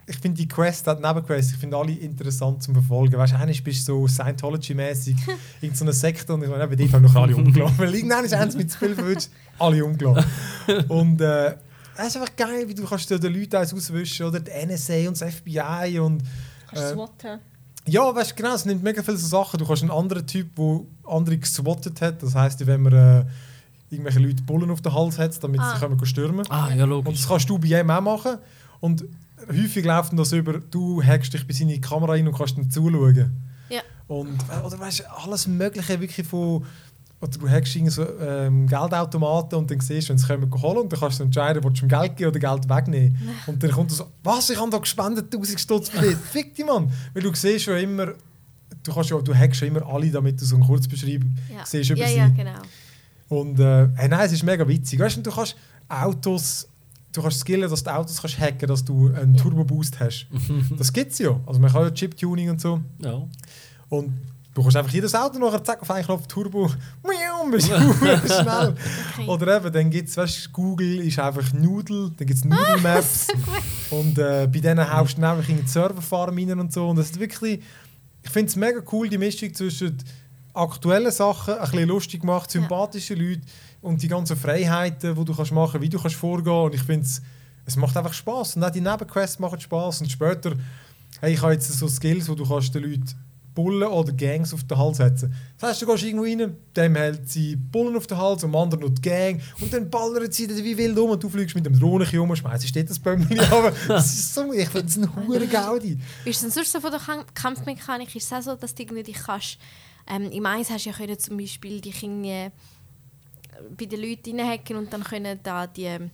A: Ich finde die Quest, die Nebenquest, ich finde alle interessant zum Verfolgen. Weißt du, eigentlich bist du so Scientology-mäßig, irgendeine so eine Sekte und ich meine, bei dir habe ich noch alle umgelassen. Weil irgendwann ist eins mit zu viel verwünscht, alle umgelassen. Und äh, es ist einfach geil, wie du kannst den Leuten eins auswischen oder die NSA und das FBI und
C: Kannst du
A: Äh,
C: swatten.
A: ja, weißt du, genau, es nimmt mega viele so Sachen. Du kannst einen anderen Typ, der andere geswattet hat. Das heisst, wenn man äh, irgendwelche Leute Bullen auf den Hals hat, damit
D: Ah.
A: sie können stürmen können.
B: Ah, ja,
A: Und
B: logisch.
A: das kannst du bei ihm auch machen. Und häufig läuft das über, du hackst dich bei seine Kamera rein und kannst dann zuschauen.
D: Ja.
A: Und, äh, oder weißt du, alles Mögliche wirklich von. Oder du hackst so ähm, Geldautomaten und dann siehst du, wenn sie kommen holen und dann kannst du entscheiden, willst du ihm Geld geben oder Geld wegnehmen. Und dann kommt er so, was, ich habe da gespendet 1000 Stutz für dich. Fick dich, Mann. Weil du siehst schon immer, du, kannst ja, du hackst ja immer alle, damit du so einen Kurzbeschreib
D: Ja,
A: siehst über
D: ja,
A: sie.
D: ja, genau.
A: Und äh, hey, nein, es ist mega witzig. Weißt du, du kannst Autos, du kannst skillen, dass du Autos kannst hacken, dass du einen
D: Ja.
A: Turbo Boost hast. das gibt es ja. Also man kann ja Chip-Tuning und so.
B: Ja.
A: Und du kannst einfach jedes Auto nachher zack auf einen Knopf Turbo, miau, bist du schnell.
D: Okay.
A: Oder eben, dann gibt es, weißt du, Google ist einfach Noodle, dann gibt es Noodle Maps. und äh, bei denen haust du dann einfach in die Serverfarm rein und so. Und das ist wirklich, ich finde es mega cool, die Mischung zwischen aktuellen Sachen, ein bisschen lustig gemacht, sympathische Leute und die ganzen Freiheiten, die du kannst machen, wie du kannst vorgehen. Und ich finde es, es macht einfach Spaß Und auch die Nebenquests machen Spaß Und später, hey, ich habe jetzt so Skills, wo du kannst den Leuten Bullen oder Gangs auf den Hals setzen. Das heißt, du gehst irgendwo rein, dem hält sie Bullen auf den Hals, dem anderen noch die Gang. Und dann ballern sie wie wild um und du fliegst mit dem Drohnenchen um und schmeißt dort das Bömmchen runter. Das ist so, ich finde es ein hure Gaudi.
D: Ist denn sonst so von der Kamp- Kampfmechanik? Ist es auch so, dass du irgendwie dich kannst... Ähm, Im Eis hast du ja können zum Beispiel dich irgendwie äh, bei den Leuten reinhacken und dann können da die... ähm,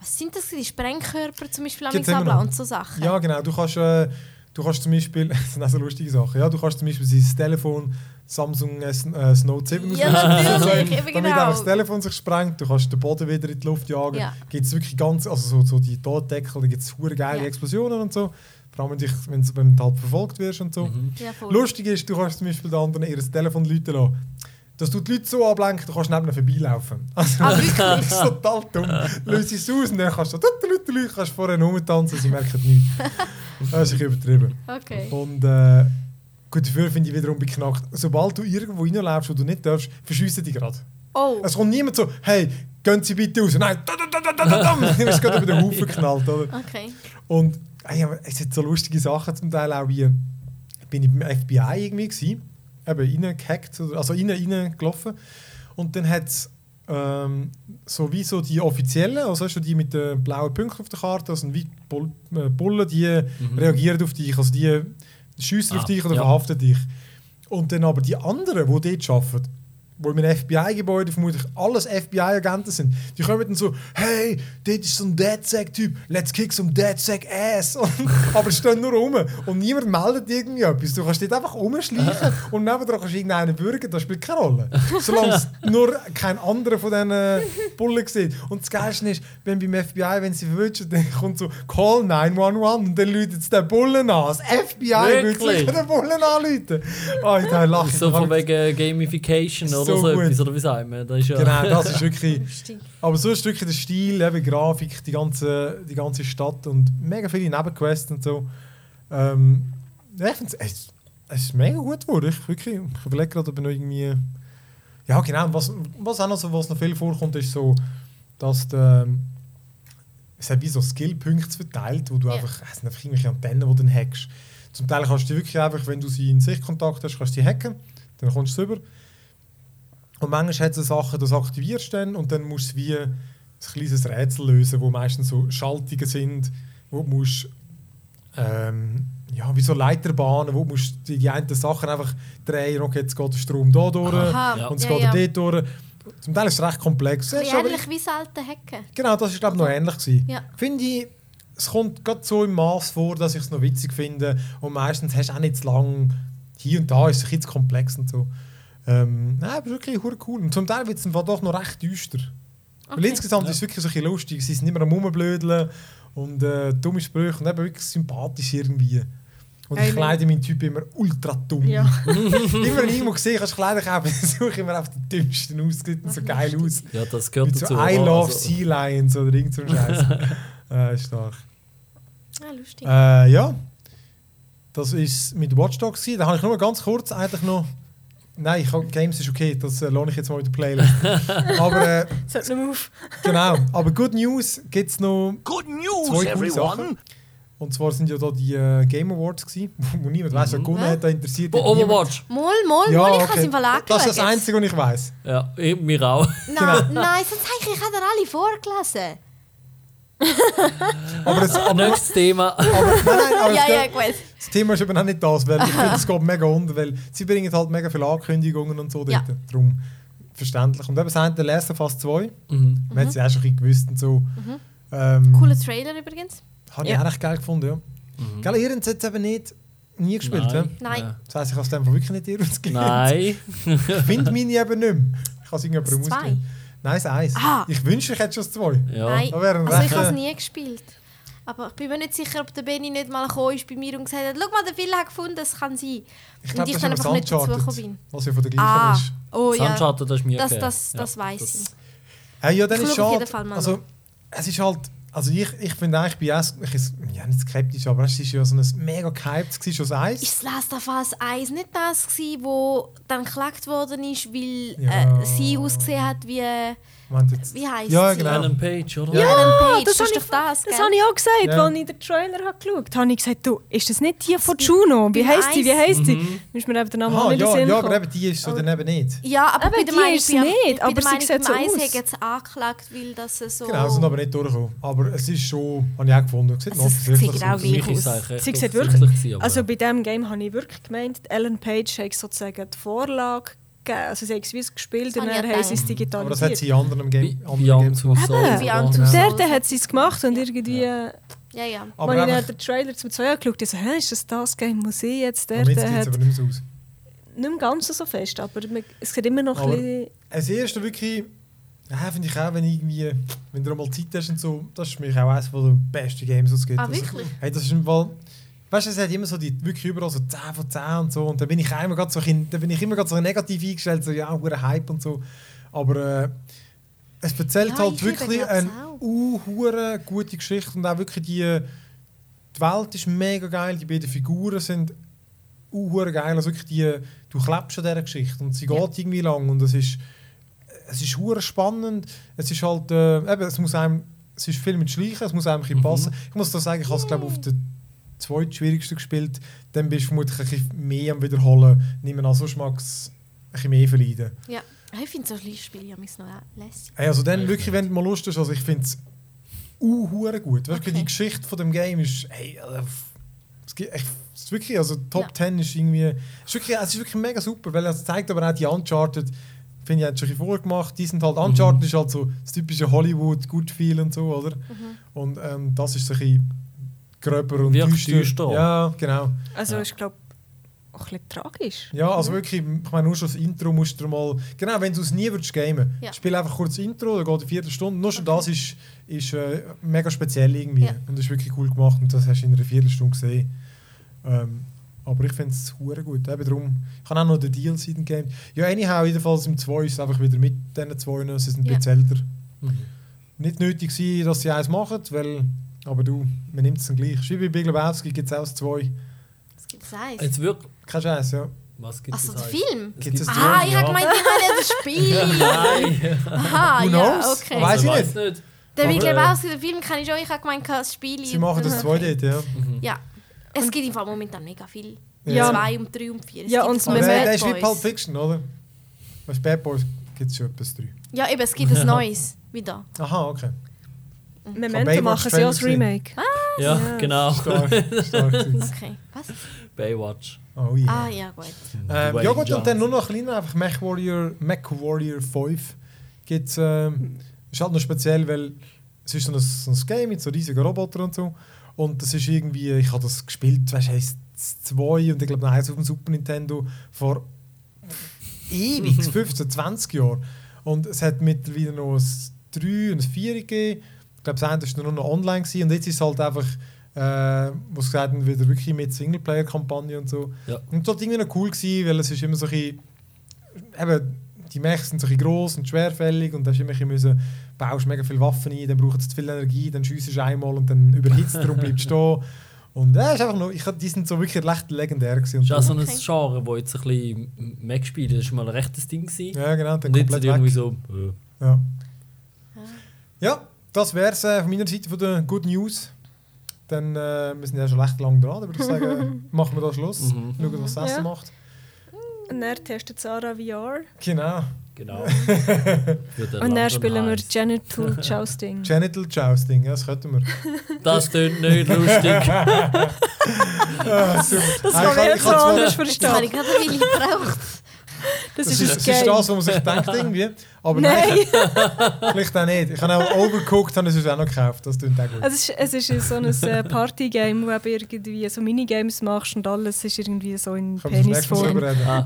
D: Was sind das? Die Sprengkörper zum Beispiel am und so Sachen?
A: Ja, genau. Du kannst, äh, du kannst zum Beispiel, das sind auch so lustige Sachen, ja, du kannst zum Beispiel sein Telefon Samsung S, äh, Note 7
D: Ja, natürlich,
A: damit
D: genau.
A: das Telefon sich sprengt. Du kannst den Boden wieder in die Luft jagen.
D: Ja.
A: Gibt es wirklich ganz, also so, so die Totdeckel, da gibt es geile
D: Ja.
A: Explosionen und so. Vor allem, wenn, dich, wenn, du halt verfolgt wirst und so.
B: Mhm.
D: Ja.
A: Lustig ist, du kannst zum Beispiel den anderen ihr Telefon läuten lassen. dass du die Leute so ablenken, du kannst neben ihnen vorbeilaufen. Also,
D: Ah, wirklich?
A: das ist total dumm. Löse es aus und dann kannst du so, Leute, kannst vorher rumtanzen, sie merken nichts. Das ist übertrieben.
D: Okay.
A: Und äh, gut, dafür finde ich wiederum beknackt. Sobald du irgendwo reinläufst, wo du nicht darfst, verschiessen die gerade.
D: Oh,
A: Es kommt niemand so, hey, gehen Sie bitte raus. Nein, da, da, da, da, da, da. Du bist gerade über den Haufen geknallt, oder?
D: okay.
A: Und ey, aber es hat so lustige Sachen zum Teil auch wie, bin ich beim FBI irgendwie gewesen, eben reingehackt, also rein, reingelaufen und dann hat es ähm, so wie so die offiziellen, also du, die mit den blauen Punkten auf der Karte, also wie Bull, äh, Bullen, die reagieren auf dich, also die schiessen auf
B: Ah,
A: dich oder
B: ja.
A: verhaften dich. Und dann aber die anderen, die dort arbeiten, wo im FBI-Gebäude vermutlich alles FBI-Agenten sind, die kommen dann so, hey, dort ist so ein DedSec-Typ, let's kick some DedSec-Ass. Aber stehen nur rum und niemand meldet irgendwie etwas. Du kannst dort einfach rumschleichen und nebenan kannst du irgendeinen bürgen, das spielt keine Rolle. Solange es nur kein anderer von diesen Bullen sieht. Und das Geilste ist, wenn beim FBI, wenn sie verwünschen, dann kommt so, call 911 und dann läutet es den Bullen an. Das FBI will sicher den Bullen anrufen. Oh, da lache ich.
B: So von wegen Gamification oder
A: So
B: so,
A: gut.
B: etwas, oder wie sagen wir? Das ist ja
A: Genau, das ist wirklich. Aber so ist wirklich der Stil, eben Grafik, die ganze, die ganze Stadt und mega viele Nebenquests und so. Ähm, ich finde es, es ist mega gut geworden. Ich, wirklich, ich überlege gerade, ob ich noch irgendwie. Ja, genau. Was, was auch noch, so, was noch viel vorkommt, ist so, dass der, es hat wie so Skillpunkte verteilt, wo du
D: Ja.
A: einfach, es sind einfach irgendwelche Antennen, die du dann hackst. Zum Teil kannst du die wirklich einfach, wenn du sie in Sichtkontakt hast, kannst du die hacken, dann kommst du rüber. Und manchmal hat es so Sachen, das aktivierst du dann und dann musst du wie ein kleines Rätsel lösen, wo meistens so Schaltungen sind, wo du musst, ähm, ja, wie so Leiterbahnen, wo du musst die, die einen Sachen einfach drehen, okay, jetzt geht der Strom da durch
D: Aha,
B: Ja.
A: und es
D: ja,
A: geht
D: ja.
A: dort durch. Zum Teil ist es recht komplex. Aber-
D: ähnlich wie alte Hacken.
A: Genau, das ist glaube ich noch ähnlich gewesen.
D: Ja.
A: Finde ich, es kommt gerade so im Maß vor, dass ich es noch witzig finde und meistens hast du auch nicht zu lang, hier und da ist es ein bisschen komplex und so. Ähm, nein, wirklich hure cool. Und zum Teil wird es doch noch recht düster. Weil
D: Okay.
A: insgesamt ist es wirklich so ein bisschen lustig. Sie sind nicht mehr am Rumblödeln und äh, dumme Sprüche und eben wirklich sympathisch irgendwie. Und ich kleide meinen Typ immer ultra dumm.
C: Ja.
A: immer wenn ich irgendwo sehe, kannst du Kleider kaufen, suche ich immer auf den dümmsten aus. Sieht so geil aus.
B: Ja, das gehört
A: Mit so
B: dazu.
A: I love
B: Also-
A: Sea Lions oder irgend so ein Scheiß. äh, stark.
D: Ah, lustig.
A: Äh, ja, das ist mit Watch Dogs. gewesen. Da habe ich nur ganz kurz eigentlich noch. Nein, ich hab, Games ist okay, das äh, lohne ich jetzt mal mit der Playlist. aber äh,
C: mehr auf.
A: genau, aber Good News gibt es noch
E: Good news,
A: zwei coole Sachen.
E: everyone.
A: Und zwar sind ja da die äh, Game Awards, gewesen, wo niemand weiß, wer gewonnen hat, da interessiert niemand.
B: Overwatch!
D: Mal, mal,
A: Ja,
D: mal, ich
A: okay.
D: kann es im Verlag
A: Das ist das Einzige, was ich weiß.
B: Ja, ich, mir auch.
D: Nein,
A: Genau.
D: nein, sonst habe ich, ich habe dir alle vorgelesen.
A: Aber, es, aber, nein,
B: Nächstes Thema.
A: nein, aber
D: Ja,
A: es
D: ja,
A: geht-
D: gut.
A: Das Thema ist eben auch nicht das, weil ich finde, es geht mega unter, weil sie bringen halt mega viele Ankündigungen und so
D: Ja.
A: dort. Darum verständlich. Und eben sind der Last of Us 2.
B: Mhm.
A: Man hat es ja auch schon ein bisschen gewusst und so. Ähm,
D: Cooler Trailer übrigens.
A: Habe ich
C: Ja.
A: auch recht geil gefunden, ja. Gell, ihr habt es jetzt eben nicht nie gespielt, ja?
B: Nein.
D: Nein.
B: Ja.
A: Das heisst, ich habe es dem wirklich nicht ihr ausgegeben.
B: Nein.
A: Ich finde meine eben nicht mehr. Ich habe es irgendjemandem
D: Das zwei?
A: ausgegeben. Nein, das eins.
D: Ah.
A: Ich wünschte, ich hätte schon das zwei.
B: Ja.
D: Nein. Also ich habe es nie gespielt. Aber ich bin mir nicht sicher, ob der Benny nicht mal gekommen ist bei mir und gesagt hat, schau mal, der Phil hat gefunden, das kann sein.
A: Ich
D: und
A: glaube,
D: ich
A: das
D: dann
A: ist
D: einfach nicht dazu
A: Uncharted,
D: gekommen bin.
A: was ja von der gleichen
D: Ah,
A: ist.
D: oh ja.
B: Suncharted, das ist mir
D: Das,
B: okay.
D: das,
B: Ja,
D: das weiss ich.
A: Hey, ja, dann
D: Ich
A: ist
D: mal
A: Also, es ist halt, also ich, ich finde eigentlich, ich bin auch, ich ist, ja, nicht skeptisch, aber es ist ja so ein mega gehypt, war schon das Eis.
D: Ist das Last of Us 1 nicht das gewesen, wo dann geklagt worden ist, weil
A: Ja.
D: äh, sie ausgesehen hat wie,
A: jetzt-
D: wie heisst
A: Ja,
D: sie?
A: genau.
B: Ellen Page, oder?
A: Ja.
D: Ellen Page,
C: das
D: das, ist doch das,
C: Das habe ich auch gesagt,
A: Ja.
C: als ich den Trailer habe geschaut habe. habe ich gesagt, du, ist das nicht die von Juno? Wie heisst die? Wie
D: Eis-
C: heisst die? Müssen wir eben den Namen den
A: ja, ja, aber eben die ist so daneben nicht.
D: Ja, aber
C: Eben,
D: bei der
C: die
D: Meinung,
C: ist
D: bei-
C: nicht, aber sie sieht so aus.
D: hat jetzt angeklagt, weil das so...
A: Genau, sind aber nicht durchgekommen. Aber es ist schon, habe ich auch gefunden, es sieht
D: Also,
A: offensichtlich
D: auch
A: aus.
C: Sie sieht wirklich-
B: aber-
C: Also bei diesem Game habe ich wirklich gemeint, Ellen Page hat sozusagen die Vorlage gegeben. Also sie hat es wie gespielt
D: Das
C: und
D: ich
C: dann haben sie es
D: gedacht.
A: Aber das hat
C: digitalisiert.
A: sie in anderen, Game,
B: Wie-
A: anderen
B: Beyond
A: Games gemacht.
C: Eben.
D: Two
C: Dort
D: Souls
C: hat sie es gemacht und irgendwie,
D: Ja, ja.
A: Aber
C: als ich dann den Trailer zum 2 angeschaut habe, ich so, hä, ist das das Game, wo sie jetzt
A: am
C: dort
A: jetzt sieht es
C: hat?
A: aber nicht mehr so aus.
C: Nicht im Ganzen so fest, aber man- es sieht immer noch
A: Aber-
C: ein bisschen...
A: Als erste wirklich, ja, finde ich auch, wenn irgendwie, wenn du mal Zeit hast und so, das ist für mich auch eines der besten Games, die es gibt.
D: Ah,
A: Also,
D: wirklich?
A: hey, das ist im Fall, weißt du, es hat immer so die, wirklich überall so 10 von 10 und so. Und dann bin ich immer gerade so, dann bin ich immer so negativ eingestellt, so, ja, hure Hype und so. Aber äh, es erzählt
D: Ja,
A: halt wirklich eine uh, hure gute Geschichte und auch wirklich die, die Welt ist mega geil, die beiden Figuren sind uh, hure geil. Also wirklich die, du klebst an dieser Geschichte und sie
D: Ja.
A: geht irgendwie lang und es ist, es ist hure spannend. Es ist halt, äh, eben, es muss einem, es ist viel mit Schleichen, es muss einem
B: Mhm.
A: passen. Ich muss da sagen, ich habe es glaube auf der zweitschwierigsten gespielt. Dann bist du vermutlich ein bisschen mehr am Wiederholen. Nimm an, sonst mag es ein bisschen mehr verleiden.
D: Ja. Ich finde so Schleichspiele ja noch lässig.
A: Hey, also dann wirklich, wenn du mal Lust hast, also ich finde es uh, hure gut.
D: Okay.
A: Die Geschichte von dem Game ist, hey, äh, es, gibt, echt, es ist wirklich, also Top
D: Ja.
A: 10 ist irgendwie, es ist wirklich, es ist wirklich mega super, weil es zeigt aber auch die Uncharted, finde ich, hat schon ein bisschen vorgemacht. Die sind halt, Uncharted ist halt so das typische Hollywood, good feel und so, oder? Und ähm, das ist so ein bisschen gröber und
B: Wirkt
A: düster.
B: düster.
A: Ja, genau.
C: Also
B: Ja.
C: ich glaube auch ein bisschen tragisch.
A: Ja, also wirklich, ich meine, nur schon das Intro musst du mal. Genau, wenn du es nie würdest gamen,
D: Ja.
A: spiel einfach kurz das Intro, dann geht eine Viertelstunde. Nur schon das ist, ist äh, mega speziell irgendwie.
D: Ja.
A: Und das ist wirklich cool gemacht und das hast du in einer Viertelstunde gesehen. Ähm, aber ich finde es hure gut. Eben darum, ich habe auch noch den DLC im Game. Ja, anyhow, jedenfalls im 2 ist es einfach wieder mit diesen zwei. Sie sind ein
D: Ja.
A: bisschen älter.
B: Mhm.
A: Nicht nötig gewesen, dass sie eins machen, weil. Aber du, man nimmt es dann gleich. Wie bei Big Lebowski gibt es auch 2.
D: Es gibt Eis.
B: Jetzt wirklich.
A: Kein Scheiß, ja.
B: Was gibt es
D: Also der Film?
B: Es
A: Gibt es
D: Ah,
A: zwei?
D: ich habe gemeint, ich habe ja das Spiel.
B: Nein.
D: Aha,
A: Who
D: ja,
A: knows?
D: okay.
A: Weiss ich
B: weiß
A: nicht.
B: nicht.
D: Der Big Lebowski, den Film kann ich auch. Ich habe gemeint, das Spiel.
A: Sie machen das 2 dort, ja.
B: Mhm.
D: Ja. Es gibt im Fall momentan mega viel.
A: Ja.
D: Zwei und drei und vier. Es
C: Ja, und Bad
A: der ist wie. Pulp Fiction, oder? Bei Bad Boys gibt es schon etwas drei.
D: Ja, eben, es gibt ein neues wieder.
A: Aha, okay.
C: Memento
A: Baywatch
C: machen sie als Remake.
B: Ja,
C: Ja.
B: genau.
A: Stark, stark.
D: Okay. Was?
B: Baywatch.
A: Oh yeah.
D: Ah, ja, gut.
A: ähm,
B: Dwayne
A: ja gut, und dann nur noch kleiner, einfach Mech Warrior, Mech Warrior 5 gibt's, ähm, ist halt noch speziell, weil es ist so ein, so ein Game mit so riesigen Robotern und so. Und das ist irgendwie, ich habe das gespielt, weißt du, heisst zwei und ich glaube noch eins auf dem Super Nintendo vor ewig, 15, 20 Jahren. Und es hat mittlerweile noch ein 3 und ein 4 gegeben. Ich glaube, das eine war nur noch online gewesen. und jetzt ist es halt einfach, äh, was gesagt haben, wieder wirklich mit Singleplayer-Kampagne und so.
B: Ja.
A: Und das war irgendwie noch cool, gewesen, weil es ist immer so ein bisschen, eben, die Mechs sind so ein bisschen gross und schwerfällig und da hast du immer ein bisschen müssen, baust mega viele Waffen ein, dann braucht es zu viel Energie, dann schiessest du einmal und dann überhitzt er und bleibt stehen. Und äh, ist einfach noch, ich, die sind so wirklich recht legendär
B: Das ist auch so ein
D: Okay.
B: Genre, wo jetzt ein bisschen Mac spielt. Das war mal ein rechtes Ding. Gewesen.
A: ja, genau, dann
B: Und jetzt
A: komplett
B: irgendwie
A: weg.
B: so. Äh.
A: Ja.
D: Ah.
A: ja, das wäre es äh, von meiner Seite von der Good News. Dann, äh, wir sind ja schon recht lang dran, würde ich sagen, machen wir da Schluss.
B: Mhm.
A: Schauen, was das
C: Ja.
A: macht.
C: Und dann testet Sarah VR.
A: Genau.
B: Genau. Den
C: Und dann spielen wir. Genital Jousting.
A: Genital Jousting, ja, das könnten wir.
B: Das klingt nicht lustig.
A: Ah.
C: Das
A: Ah,
C: kann
A: ich
C: jetzt
A: ich
C: so anders
D: Das habe ich gerade eine Weile gebraucht.
C: Das,
A: Das
C: ist
A: ist,
C: ein
A: das, ist das, was man sich denkt irgendwie. Aber
C: Nein,
A: nein, vielleicht auch nicht. Ich habe auch Overcooked, habe ich es auch noch gekauft. Das klingt auch gut.
C: es ist, es ist so ein äh, Partygame, wo du irgendwie so Minigames machst und alles ist irgendwie so in Penisform.
B: Ah,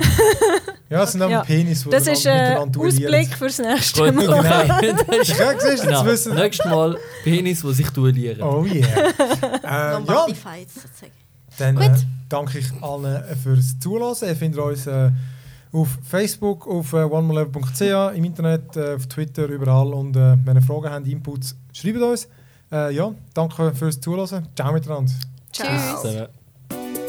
A: Ja, es sind auch
C: Ja.
A: Penis, die
C: Das ist
A: miteinander
C: ein. Ausblick fürs nächste Mal.
B: okay. Das ist-
A: Ja, siehst
B: genau.
A: wissen.
B: Nächstes Mal Penis, die sich duellieren.
A: Oh yeah. äh, ja, dann äh, danke ich allen fürs Zuhören. Ihr findet uns äh, auf Facebook, auf äh, onemalevel.ch, im Internet, äh, auf Twitter, überall. Und äh, wenn ihr Fragen habt, Inputs, schreibt uns. Äh, ja, danke fürs Zuhören. Ciao miteinander.
C: Ciao.
B: Tschüss.